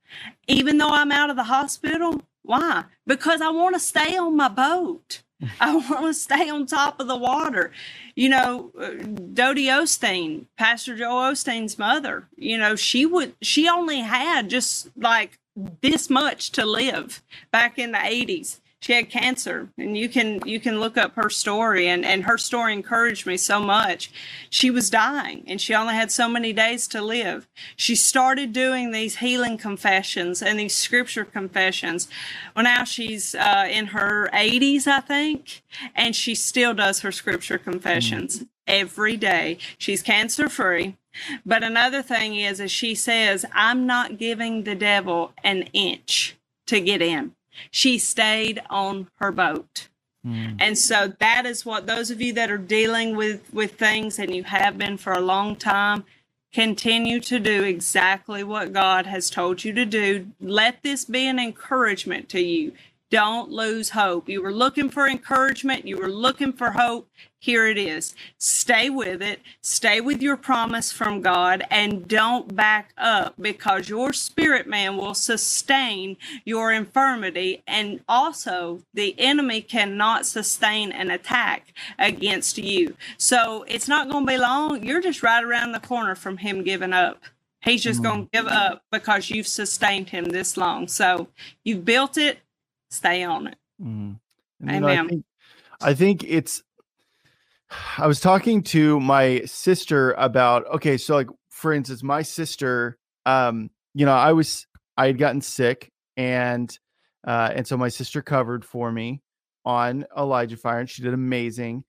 Even though I'm out of the hospital, why? Because I want to stay on my boat. I want to stay on top of the water. You know, uh, Dodie Osteen, Pastor Joel Osteen's mother, you know, she would, she only had just like this much to live back in the 80s she had cancer and you can you can look up her story and and her story encouraged me so much. She was dying and she only had so many days to live. She started doing these healing confessions and these scripture confessions well now she's uh, in her 80s i think and she still does her scripture confessions mm-hmm. every day. She's cancer free but another thing is as she says i'm not giving the devil an inch to get in she stayed on her boat. Mm. And so that is what those of you that are dealing with with things and you have been for a long time continue to do exactly what God has told you to do. Let this be an encouragement to you. Don't lose hope. You were looking for encouragement. You were looking for hope. Here it is. Stay with it. Stay with your promise from God and don't back up because your spirit man will sustain your infirmity. And also, the enemy cannot sustain an attack against you. So it's not going to be long. You're just right around the corner from him giving up. He's just mm-hmm. going to give up because you've sustained him this long. So you've built it stay on it. Mm. Amen. Know, I, think, I think it's. I was talking to my sister about okay, so like for instance, my sister, um, you know, I was I had gotten sick and uh, and so my sister covered for me on Elijah Fire, and she did amazing.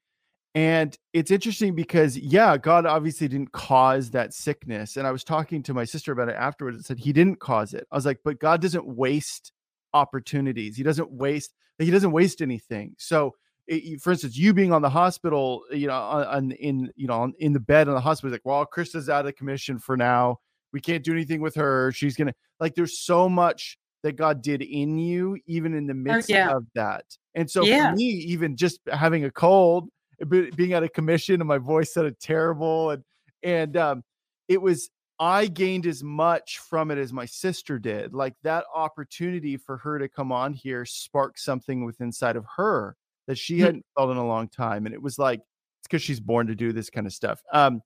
And it's interesting because, yeah, God obviously didn't cause that sickness. And I was talking to my sister about it afterwards and said, He didn't cause it. I was like, But God doesn't waste opportunities. He doesn't waste he doesn't waste anything. So it, for instance, you being on the hospital, you know, on, in you know on, in the bed in the hospital, like, well, Christa's out of commission for now. We can't do anything with her. She's gonna like. There's so much that God did in you, even in the oh, midst oh, yeah. of that. And so yeah. for me, even just having a cold, being out of commission, and my voice sounded terrible, and and um, it was I gained as much from it as my sister did. Like that opportunity for her to come on here sparked something within inside of her that she hadn't felt in a long time. And it was like, it's because she's born to do this kind of stuff. Um,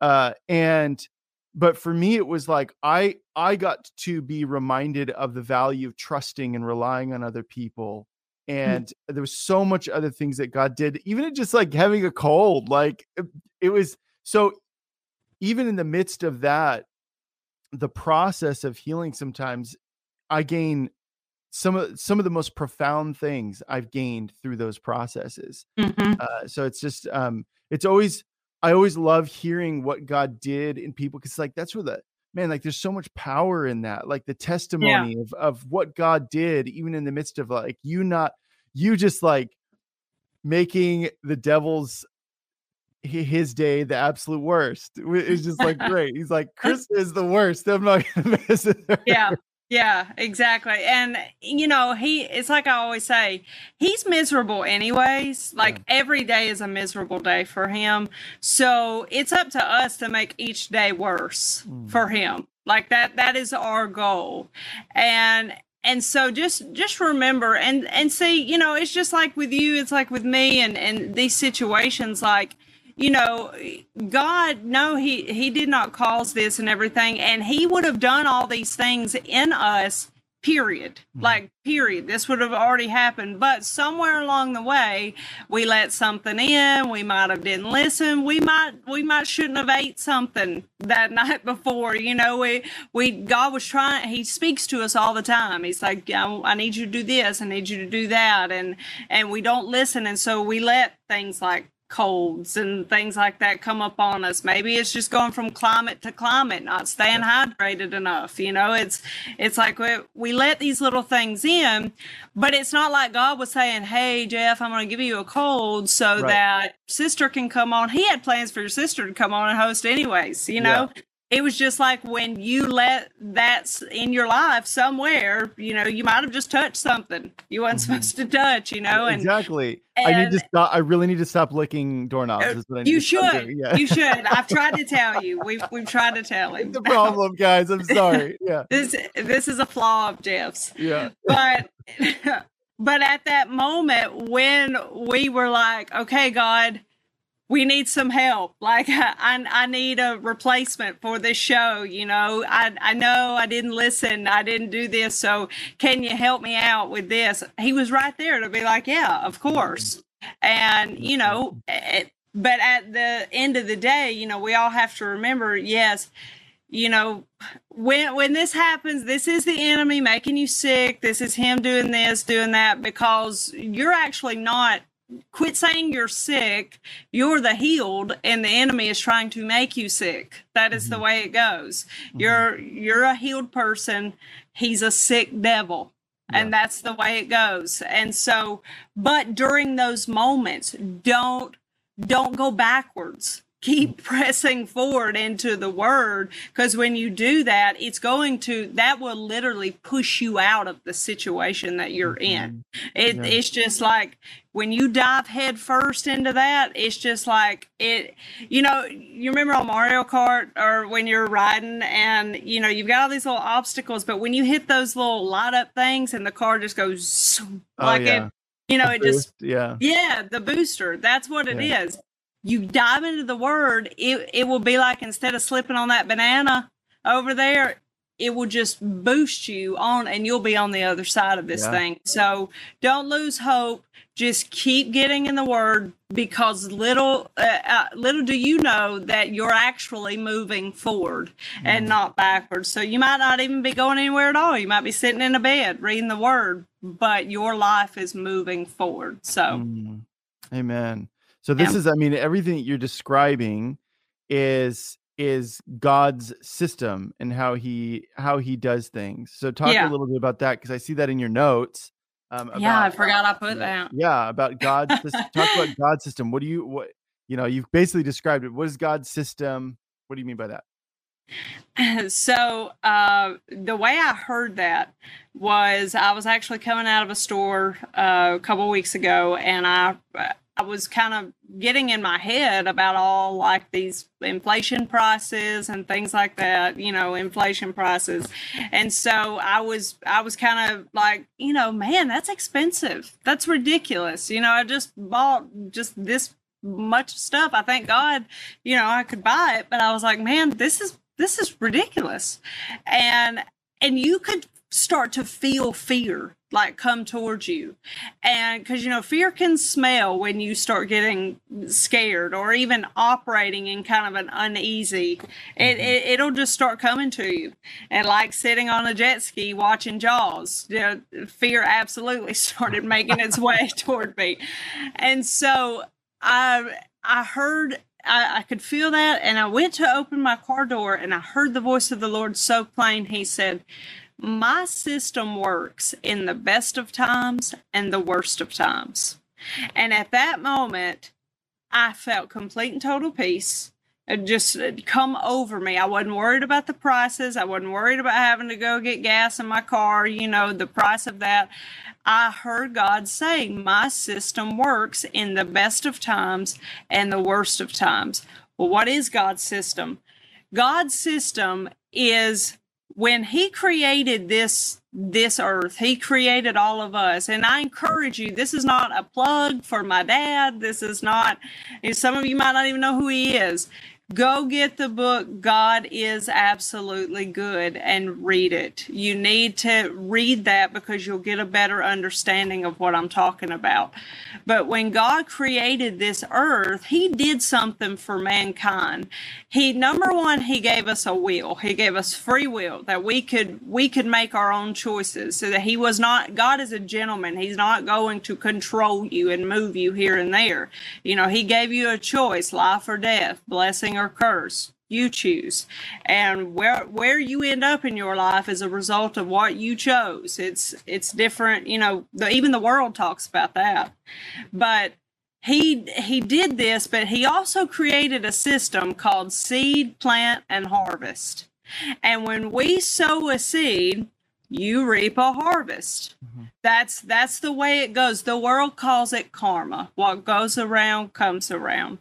uh, and but for me, it was like I I got to be reminded of the value of trusting and relying on other people. Hmm. And there was so much other things that God did, even just like having a cold. Like it, it was so even in the midst of that, the process of healing sometimes I gain some of some of the most profound things I've gained through those processes. Mm-hmm. Uh, so it's just um, it's always I always love hearing what God did in people because like that's where the man like there's so much power in that like the testimony yeah. of of what God did even in the midst of like you not you just like making the devil's his day the absolute worst. It's just like great. He's like Chris is the worst. I'm not gonna visit her. Yeah. Yeah, exactly. And you know, he it's like I always say, he's miserable anyways. Like yeah. every day is a miserable day for him. So it's up to us to make each day worse mm. for him. Like that that is our goal. And and so just just remember and and see, you know, it's just like with you, it's like with me and and these situations like you know, God, no, he he did not cause this and everything, and he would have done all these things in us. Period. Mm-hmm. Like period. This would have already happened, but somewhere along the way, we let something in. We might have didn't listen. We might we might shouldn't have ate something that night before. You know, we we God was trying. He speaks to us all the time. He's like, I, I need you to do this. I need you to do that, and and we don't listen, and so we let things like colds and things like that come up on us. Maybe it's just going from climate to climate, not staying hydrated enough. You know, it's it's like we, we let these little things in, but it's not like God was saying, "Hey, Jeff, I'm going to give you a cold so right. that sister can come on." He had plans for your sister to come on and host anyways. You know, yeah it was just like when you let that in your life somewhere, you know, you might have just touched something you weren't mm-hmm. supposed to touch, you know. And exactly. And, I need to stop. I really need to stop licking doorknobs. you should. Yeah. You should. I've tried to tell you. We've we've tried to tell him. the problem, guys. I'm sorry. Yeah. this this is a flaw of Jeff's. Yeah. But but at that moment when we were like, okay, God we need some help. Like I, I need a replacement for this show. You know, I, I know I didn't listen. I didn't do this. So can you help me out with this? He was right there to be like, yeah, of course. And, you know, it, but at the end of the day, you know, we all have to remember, yes, you know, when when this happens, this is the enemy making you sick. This is him doing this, doing that because you're actually not quit saying you're sick you're the healed and the enemy is trying to make you sick that is mm-hmm. the way it goes mm-hmm. you're you're a healed person he's a sick devil and that's the way it goes. And so, but during those moments, don't don't go backwards keep pressing forward into the word because when you do that it's going to that will literally push you out of the situation that you're in mm-hmm. it, yeah. it's just like when you dive head first into that it's just like it you know you remember on mario kart or when you're riding and you know you've got all these little obstacles but when you hit those little light up things and the car just goes oh, like yeah. it you know the it boost, just yeah yeah the booster that's what it yeah. is you dive into the word, it, it will be like instead of slipping on that banana over there, it will just boost you on and you'll be on the other side of this yeah. thing. So don't lose hope. Just keep getting in the word because little uh, uh, little do you know that you're actually moving forward mm. and not backwards. So you might not even be going anywhere at all. You might be sitting in a bed reading the word, but your life is moving forward. So mm. Amen. So this yeah. is, I mean, everything you're describing is is God's system and how he how he does things. So talk yeah. a little bit about that because I see that in your notes. Um, about, yeah, I forgot I put that. Yeah, about God's system. talk about God's system. What do you what you know? You've basically described it. What is God's system? What do you mean by that? So uh, the way I heard that was I was actually coming out of a store uh, a couple weeks ago, and I I was kind of getting in my head about all like these inflation prices and things like that, you know, inflation prices. And so I was I was kind of like, you know, man, that's expensive. That's ridiculous. You know, I just bought just this much stuff. I thank God, you know, I could buy it, but I was like, man, this is this is ridiculous. And and you could start to feel fear like come towards you. And because you know fear can smell when you start getting scared or even operating in kind of an uneasy. It, mm-hmm. it it'll just start coming to you. And like sitting on a jet ski watching jaws you know, fear absolutely started making its way toward me. And so i i heard I, I could feel that and i went to open my car door and i heard the voice of the lord so plain. He said my system works in the best of times and the worst of times. And at that moment, I felt complete and total peace. It just come over me. I wasn't worried about the prices. I wasn't worried about having to go get gas in my car, you know, the price of that. I heard God say, My system works in the best of times and the worst of times. Well, what is God's system? God's system is when he created this this earth he created all of us. And i encourage you this is not a plug for my dad. This is not some of you might not even know who he is Go get the book, God is Absolutely Good, and read it. You need to read that because you'll get a better understanding of what I'm talking about. But when God created this earth, He did something for mankind. He, number one, He gave us a will. He gave us free will that we could we could make our own choices. So that He was not God is a gentleman. He's not going to control you and move you here and there. You know, He gave you a choice, life or death, blessing or or curse you choose. And where where you end up in your life is a result of what you chose. It's it's different you know the, even the world talks about that. But he he did this but he also created a system called seed plant and harvest. And when we sow a seed you reap a harvest. Mm-hmm. That's that's the way it goes. The world calls it karma. What goes around comes around.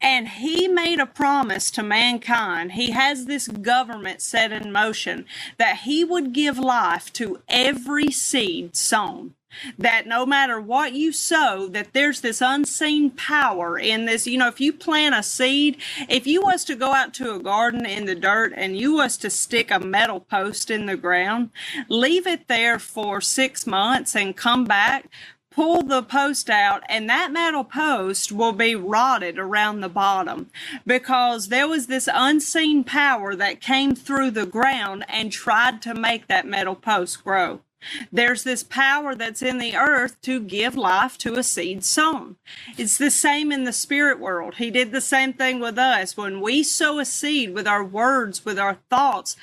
And he made a promise to mankind. He has this government set in motion that he would give life to every seed sown that no matter what you sow that there's this unseen power in this. You know if you plant a seed if you was to go out to a garden in the dirt and you was to stick a metal post in the ground leave it there for six months and come back pull the post out and that metal post will be rotted around the bottom. Because there was this unseen power that came through the ground and tried to make that metal post grow there's this power that's in the earth to give life to a seed sown. It's the same in the spirit world. He did the same thing with us. When we sow a seed with our words, with our thoughts,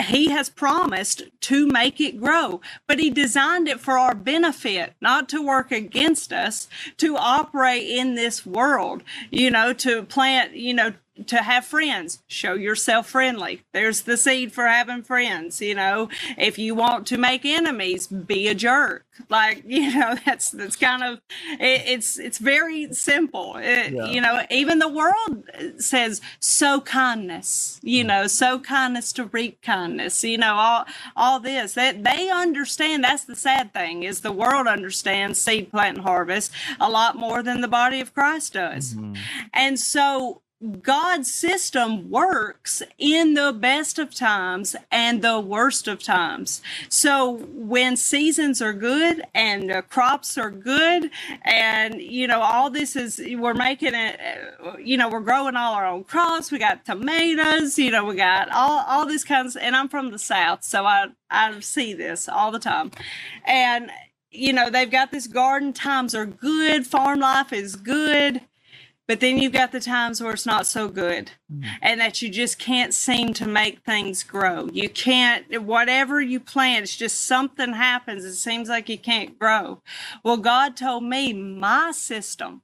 he has promised to make it grow, but he designed it for our benefit, not to work against us, to operate in this world, you know, to plant, you know, to have friends. Show yourself friendly. There's the seed for having friends you know. If you want to make enemies be a jerk. Like you know that's that's kind of it, it's it's very simple. It, yeah. you know even the world says sow kindness you know sow kindness to reap kindness you know all all this. That they understand that's the sad thing is the world understands seed plant and harvest a lot more than the body of christ does. Mm-hmm. and so God's system works in the best of times and the worst of times. So when seasons are good and uh, crops are good, and you know all this is we're making it, you know we're growing all our own crops. We got tomatoes, you know we got all all these kinds. And I'm from the south, so I I see this all the time, and you know they've got this garden. Times are good. Farm life is good but then you've got the times where it's not so good mm. and that you just can't seem to make things grow. You can't, whatever you plant, it's just something happens. It seems like you can't grow. Well, God told me my system,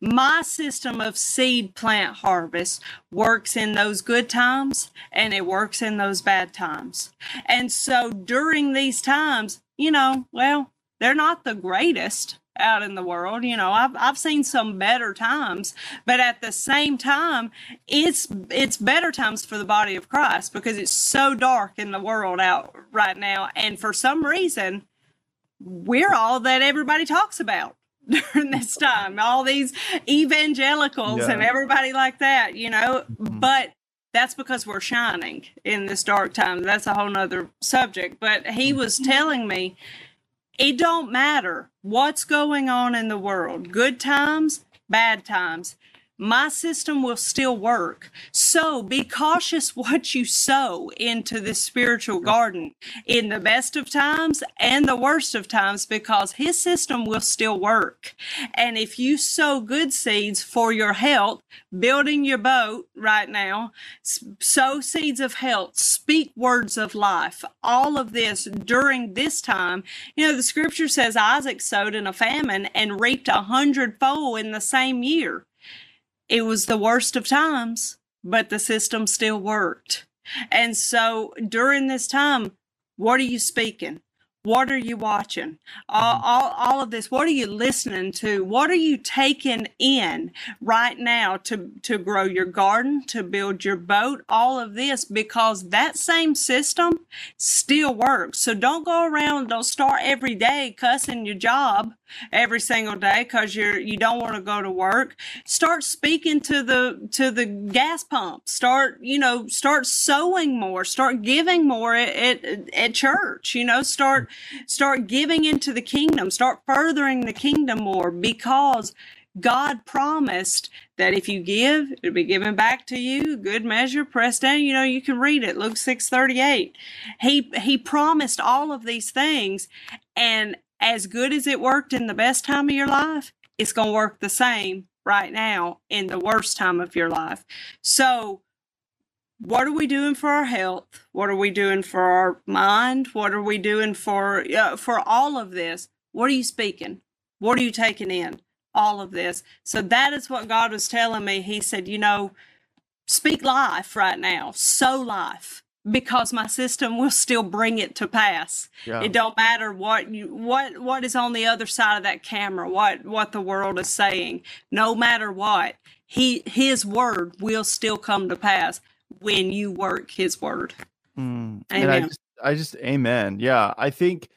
my system of seed plant harvest works in those good times and it works in those bad times. And so during these times, you know, well, they're not the greatest out in the world. You know, I've I've seen some better times, but at the same time, it's it's better times for the body of Christ because it's so dark in the world out right now, and for some reason, we're all that everybody talks about during this time. All these evangelicals yeah. and everybody like that, you know, mm-hmm. but that's because we're shining in this dark time. That's a whole nother subject. But he was mm-hmm. telling me it don't matter what's going on in the world, good times, bad times my system will still work. So be cautious what you sow into this spiritual garden in the best of times and the worst of times because his system will still work. And if you sow good seeds for your health, building your boat right now, sow seeds of health, speak words of life, all of this during this time. You know, the scripture says Isaac sowed in a famine and reaped a hundredfold in the same year. It was the worst of times, but the system still worked. And so during this time, what are you speaking? What are you watching? All, mm-hmm. all, all, of this. What are you listening to? What are you taking in right now to, to grow your garden, to build your boat? All of this because that same system still works. So don't go around, don't start every day cussing your job every single day because you're you don't want to go to work start speaking to the to the gas pump start you know start sowing more start giving more at, at, at church you know start start giving into the kingdom start furthering the kingdom more because God promised that if you give, it'll be given back to you. Good measure, pressed down. You know, you can read it. Luke 6 38. He he promised all of these things. And as good as it worked in the best time of your life, it's going to work the same right now in the worst time of your life. So, what are we doing for our health? What are we doing for our mind? What are we doing for uh, for all of this? What are you speaking? What are you taking in? All of this. So that is what God was telling me. He said, you know, speak life right now, sow life because my system will still bring it to pass. Yeah. It don't matter what you what what is on the other side of that camera, what what the world is saying. No matter what, he his word will still come to pass when you work his word. Mm. Amen. And I just, I just amen. Yeah, I think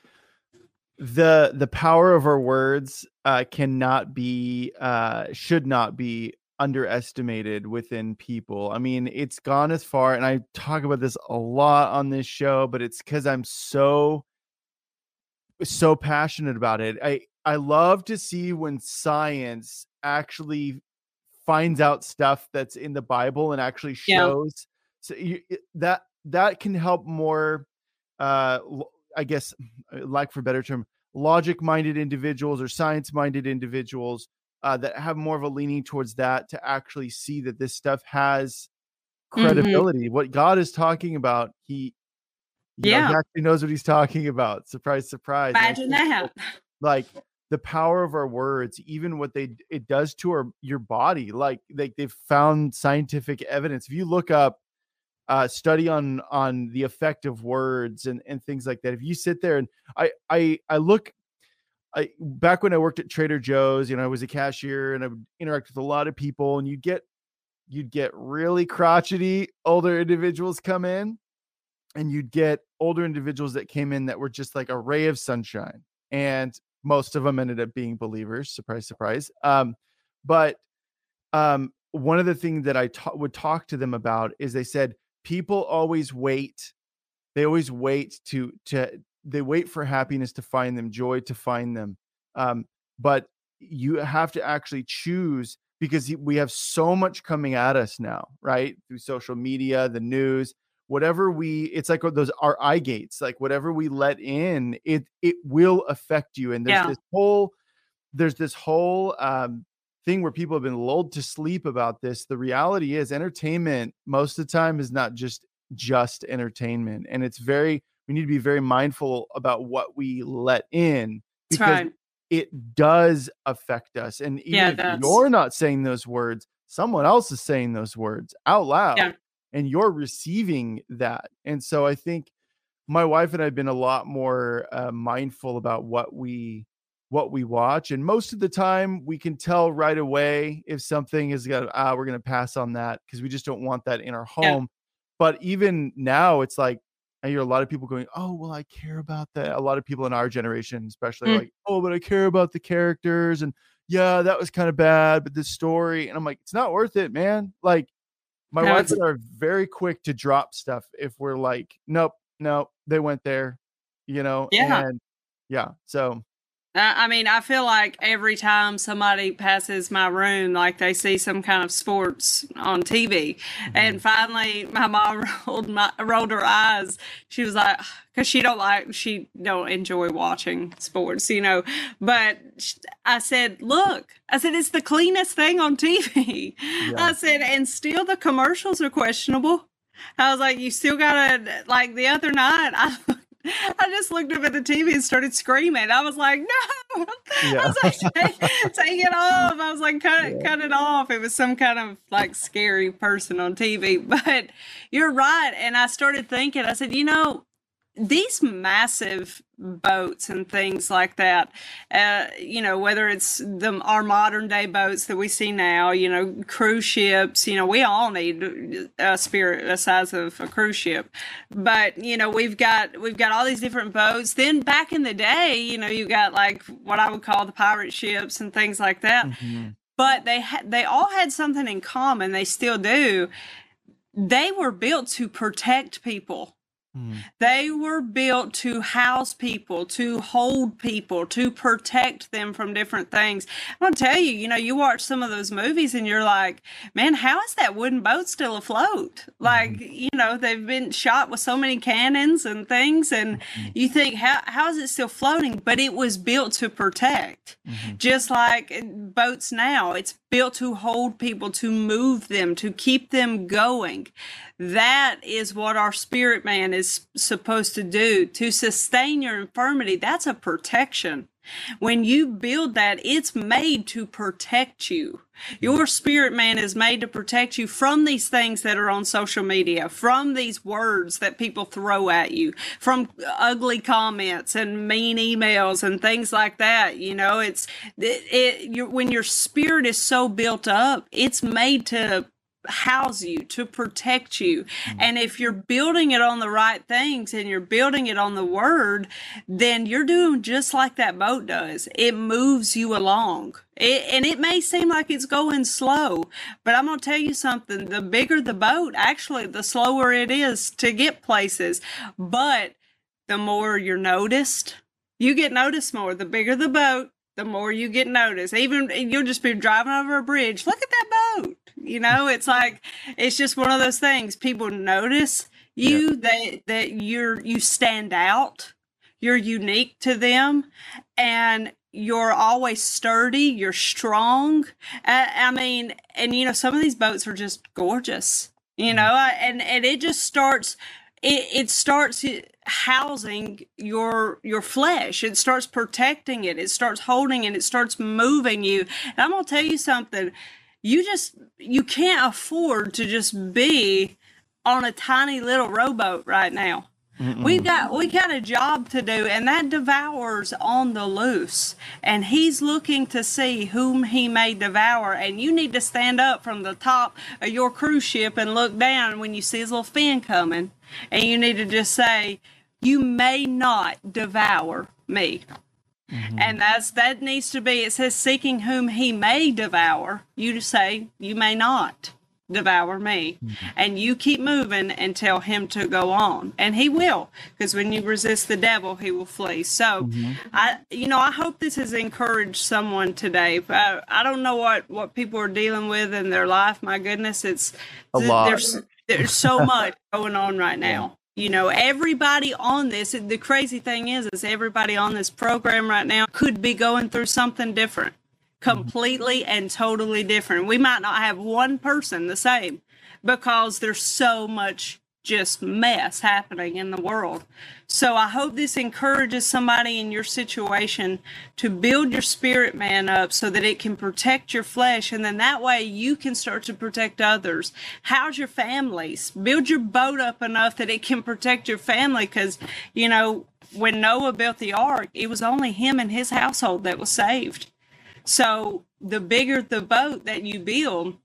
the the power of our words uh, cannot be uh, should not be underestimated within people. I mean, it's gone as far, and I talk about this a lot on this show, but it's because I'm so so passionate about it. I I love to see when science actually finds out stuff that's in the Bible and actually shows yeah. so you, that that can help more uh I guess like for better term logic minded individuals or science minded individuals uh, that have more of a leaning towards that to actually see that this stuff has Mm-hmm. credibility. What God is talking about, He, you know, Yeah. he actually knows what He's talking about. Surprise, surprise. Imagine that. like the power of our words even what they it does to our your body like like they've found scientific evidence if you look up uh study on on the effect of words and and things like that if you sit there and i i i look I back when I worked at Trader Joe's, you know, I was a cashier and I would interact with a lot of people, and you'd get you'd get really crotchety older individuals come in, and you'd get older individuals that came in that were just like a ray of sunshine. And most of them ended up being believers, surprise, surprise. Um, but um, one of the things that I ta- would talk to them about is they said people always wait they always wait to to they wait for happiness to find them joy to find them um but you have to actually choose because we have so much coming at us now right through social media the news whatever we it's like those our eye gates like whatever we let in it it will affect you and there's Yeah. this whole there's this whole um thing where people have been lulled to sleep about this the reality is entertainment most of the time is not just just entertainment and it's very we need to be very mindful about what we let in because right. it does affect us and even Yeah, if you're not saying those words someone else is saying those words out loud Yeah. And you're receiving that and so i think my wife and i've been a lot more uh, mindful about what we what we watch and most of the time we can tell right away if something is gonna ah we're gonna pass on that because we just don't want that in our Yeah. home but even now it's like i hear a lot of people going oh well i care about that a lot of people in our generation especially Mm. like oh but i care about the characters and yeah that was kind of bad but this story and i'm like it's not worth it man like my No, wife and I are very quick to drop stuff if we're like nope nope they went there you know Yeah. and yeah so I I mean, I feel like every time somebody passes my room, like they see some kind of sports on TV. Mm-hmm. And finally, my mom rolled my rolled her eyes. She was like, because she don't like, she don't enjoy watching sports, you know. But I said, look, I said it's the cleanest thing on TV. I said, and still the commercials are questionable. I was like, you still gotta like the other night. I I just looked up at the TV and started screaming. I was like, no! Yeah. I was like, take, take it off. I was like, cut it, cut it off. It was some kind of like scary person on TV. But you're right. And I started thinking, I said, you know, these massive boats and things like that, uh, you know, whether it's the our modern day boats that we see now, you know, cruise ships, you know, we all need a spirit the size of a cruise ship. But you know, we've got we've got all these different boats. Then back in the day, you know, you got like what I would call the pirate ships and things like that Mhm. but they they all had something in common they still do they were built to protect people Mhm. they were built to house people, to hold people, to protect them from different things. I'm gonna tell you, you know, you watch some of those movies and you're like, man, how is that wooden boat still afloat? Hmm. Like, you know, they've been shot with so many cannons and things, and hmm. you think, how how is it still floating? But it was built to protect, mm-hmm. just like boats now. It's built to hold people, to move them, to keep them going. That is what our spirit man is supposed to do to sustain your infirmity. That's a protection. When you build that, it's made to protect you. Your spirit man is made to protect you from these things that are on social media, from these words that people throw at you, from ugly comments and mean emails and things like that. You know, it's it, it when your spirit is so built up, it's made to house you, to protect you. Mm. And if you're building it on the right things and you're building it on the word, then you're doing just like that boat does. It moves you along. It, and it may seem like it's going slow, but I'm going to tell you something. The bigger the boat, actually, the slower it is to get places. But the more you're noticed, you get noticed more. The bigger the boat, the more you get noticed. Even you'll just be driving over a bridge. Look at that boat. You know, it's like it's just one of those things. People notice you that that you're you stand out. You're unique to them, and you're always sturdy. You're strong. I, I mean, and you know, some of these boats are just gorgeous. you mm-hmm. know, and and it just starts it, it starts housing your your flesh it starts protecting it it starts holding it it starts moving you and i'm gonna tell you something you just you can't afford to just be on a tiny little rowboat right now Mm-mm. We've got we got a job to do, and that devours on the loose. And he's looking to see whom he may devour. And you need to stand up from the top of your cruise ship and look down when you see his little fin coming, and you need to just say, "You may not devour me." Mm-hmm. And that's that needs to be. It says, "Seeking whom he may devour." You say, "You may not." devour me. Mm-hmm. And you keep moving and tell him to go on. And he will, because when you resist the devil, he will flee. So mm-hmm. I you know, I hope this has encouraged someone today. I, I don't know what what people are dealing with in their life. My goodness, it's a lot. There's there's so much going on right now. You know, everybody on this, the crazy thing is, is everybody on this program right now could be going through something different completely and totally different. We might not have one person the same because there's so much just mess happening in the world. So I hope this encourages somebody in your situation to build your spirit man up so that it can protect your flesh. And then that way you can start to protect others. How's your families? Build your boat up enough that it can protect your family. Cause, you know, when Noah built the ark, it was only him and his household that was saved. So the bigger the boat that you build,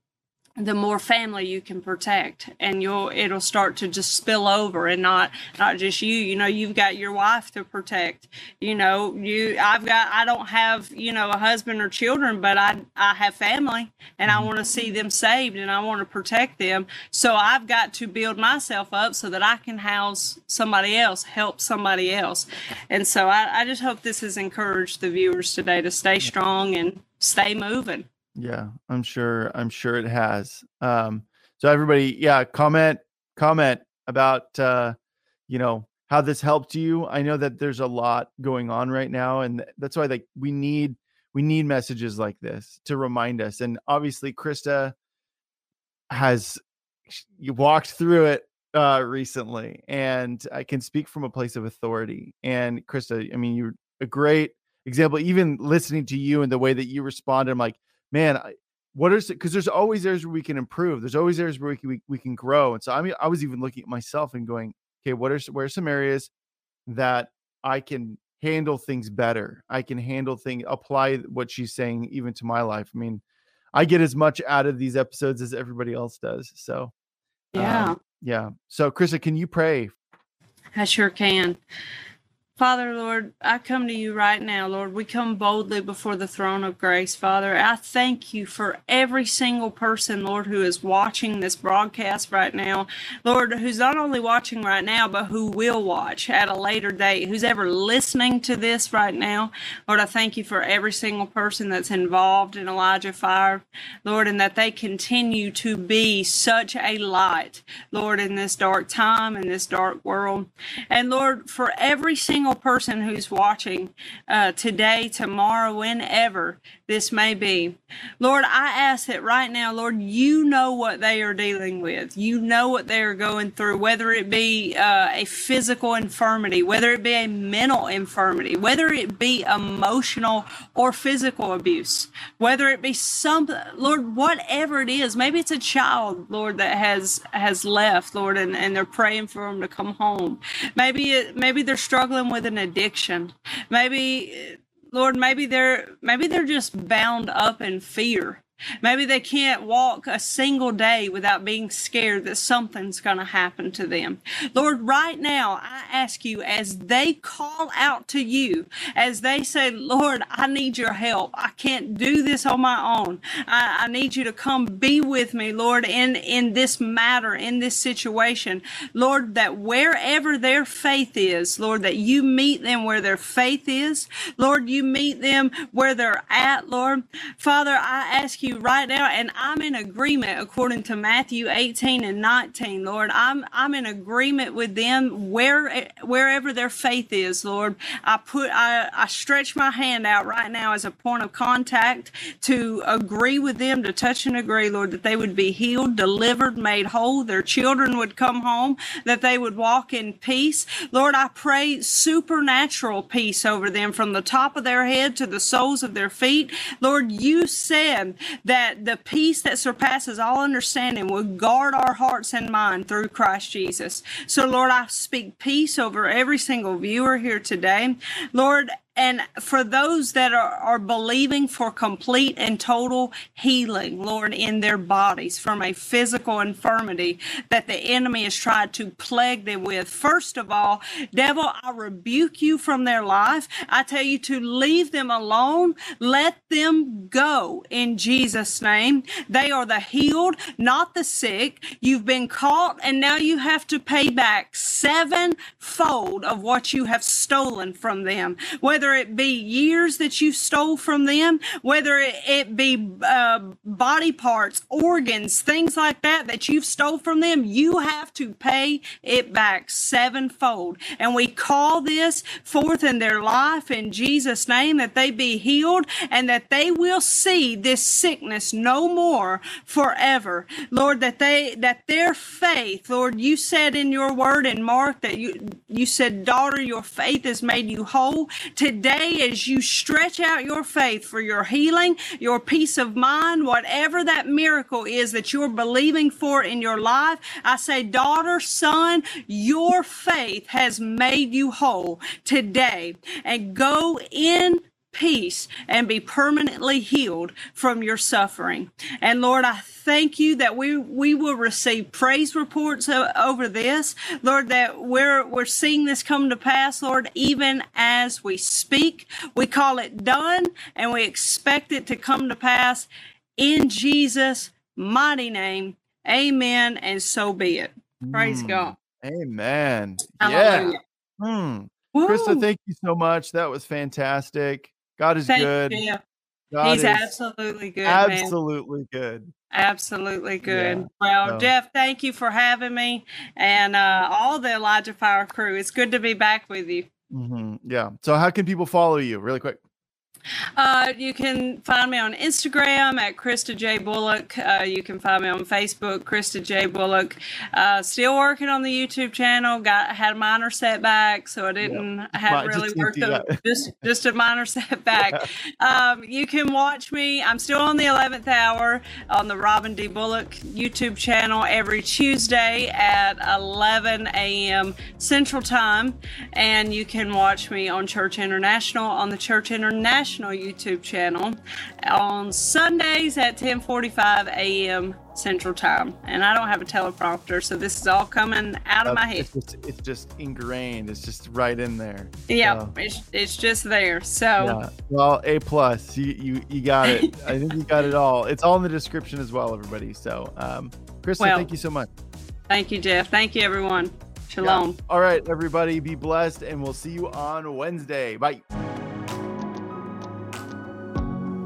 the more family you can protect and you'll it'll start to just spill over and not not just you. You know you've got your wife to protect. You know you i've got i don't have you know a husband or children but i i have family and i mm-hmm. want to see them saved and i want to protect them. So i've got to build myself up so that i can house somebody else help somebody else. And so i, I just hope this has encouraged the viewers today to stay strong and stay moving yeah, I'm sure. I'm sure it has. Um, so everybody, yeah, comment, comment about uh, you know how this helped you. I know that there's a lot going on right now, and that's why like we need we need messages like this to remind us. And obviously, Christa has walked through it uh recently and i can speak from a place of authority and christa i mean you're a great example even listening to you and the way that you responded i'm like man, I, what is it? Because there's always areas where we can improve. There's always areas where we can, we, we can grow. And so I mean, I was even looking at myself and going, okay, what are where are some areas that I can handle things better? I can handle things, apply what she's saying even to my life. I mean, I get as much out of these episodes as everybody else does. So yeah, um, yeah. So Christa, can you pray? I sure can. Father, Lord, I come to you right now, Lord. We come boldly before the throne of grace, Father. I thank you for every single person, Lord, who is watching this broadcast right now. Lord, who's not only watching right now, but who will watch at a later date, who's ever listening to this right now. Lord, I thank you for every single person that's involved in Elijah Fire, Lord, and that they continue to be such a light, Lord, in this dark time, in this dark world. And Lord, for every single single person who's watching uh, today, tomorrow, whenever this may be. Lord, I ask that right now, Lord, you know what they are dealing with. You know what they are going through, whether it be uh, a physical infirmity, whether it be a mental infirmity, whether it be emotional or physical abuse, whether it be some, Lord, whatever it is. Maybe it's a child, Lord, that has has left, Lord, and, and they're praying for them to come home. Maybe it, maybe they're struggling with an addiction. Maybe Lord, maybe they're maybe they're just bound up in fear. Maybe they can't walk a single day without being scared that something's going to happen to them. Lord, right now, I ask you as they call out to you, as they say, Lord, I need your help. I can't do this on my own. I, I need you to come be with me, Lord, in, in this matter, in this situation. Lord, that wherever their faith is, Lord, that you meet them where their faith is. Lord, you meet them where they're at, Lord. Father, I ask you you right now, and I'm in agreement according to Matthew 18 and 19, Lord. I'm I'm in agreement with them where wherever their faith is, Lord. I put I, I stretch my hand out right now as a point of contact to agree with them, to touch and agree, Lord, that they would be healed, delivered, made whole, their children would come home, that they would walk in peace. Lord, I pray supernatural peace over them from the top of their head to the soles of their feet. Lord, you said that the peace that surpasses all understanding will guard our hearts and mind through Christ Jesus. So, Lord, I speak peace over every single viewer here today. Lord, and for those that are, are believing for complete and total healing, Lord, in their bodies from a physical infirmity that the enemy has tried to plague them with. First of all, devil, I rebuke you from their life. I tell you to leave them alone. Let them go in Jesus' name. They are the healed, not the sick. You've been caught and now you have to pay back sevenfold of what you have stolen from them. Whether whether it be years that you stole from them, whether it, be uh, body parts, organs, things like that that you've stole from them, you have to pay it back sevenfold. And we call this forth in their life in Jesus' name that they be healed and that they will see this sickness no more forever. Lord, that they that their faith, Lord, you said in your word in Mark that you you said, daughter, your faith has made you whole. To today as you stretch out your faith for your healing, your peace of mind, whatever that miracle is that you're believing for in your life. I say, daughter, son, your faith has made you whole today and go in peace and be permanently healed from your suffering. And Lord, I thank you that we we will receive praise reports over this, Lord. That we're we're seeing this come to pass, Lord, even as we speak. We call it done, and we expect it to come to pass in Jesus' mighty name. Amen. And so be it. Praise mm. God. Amen. Hallelujah. Yeah. Hmm. Christa, thank you so much. That was fantastic. God is Thank good. You. God He's absolutely good. Absolutely man. good. Absolutely good. Yeah. Well, so. Jeff, thank you for having me and uh, all the Elijah Fire crew. It's good to be back with you. Mm-hmm. Yeah. So, how can people follow you really quick? Uh, you can find me on Instagram at Christa J Bullock. Uh, you can find me on Facebook, Christa J Bullock. Uh, still working on the YouTube channel. Got had a minor setback, so I didn't yep. have really worked the, just just a minor setback. um, you can watch me. I'm still on the 11th hour on the Robin D Bullock YouTube channel every Tuesday at 11 a.m. Central Time, and you can watch me on Church International on the Church International National YouTube channel on Sundays at 10:45 a.m. Central Time. And I don't have a teleprompter, so this is all coming out of my head. It's just, it's just ingrained. It's just right in there. Yeah, so. it's, it's just there. So yeah. well, a plus. You you you got it. I think you got it all. It's all in the description as well, everybody. So, um, Christa, well, thank you so much. Thank you, Jeff. Thank you, everyone. Shalom. Yeah. All right, everybody, be blessed, and we'll see you on Wednesday. Bye.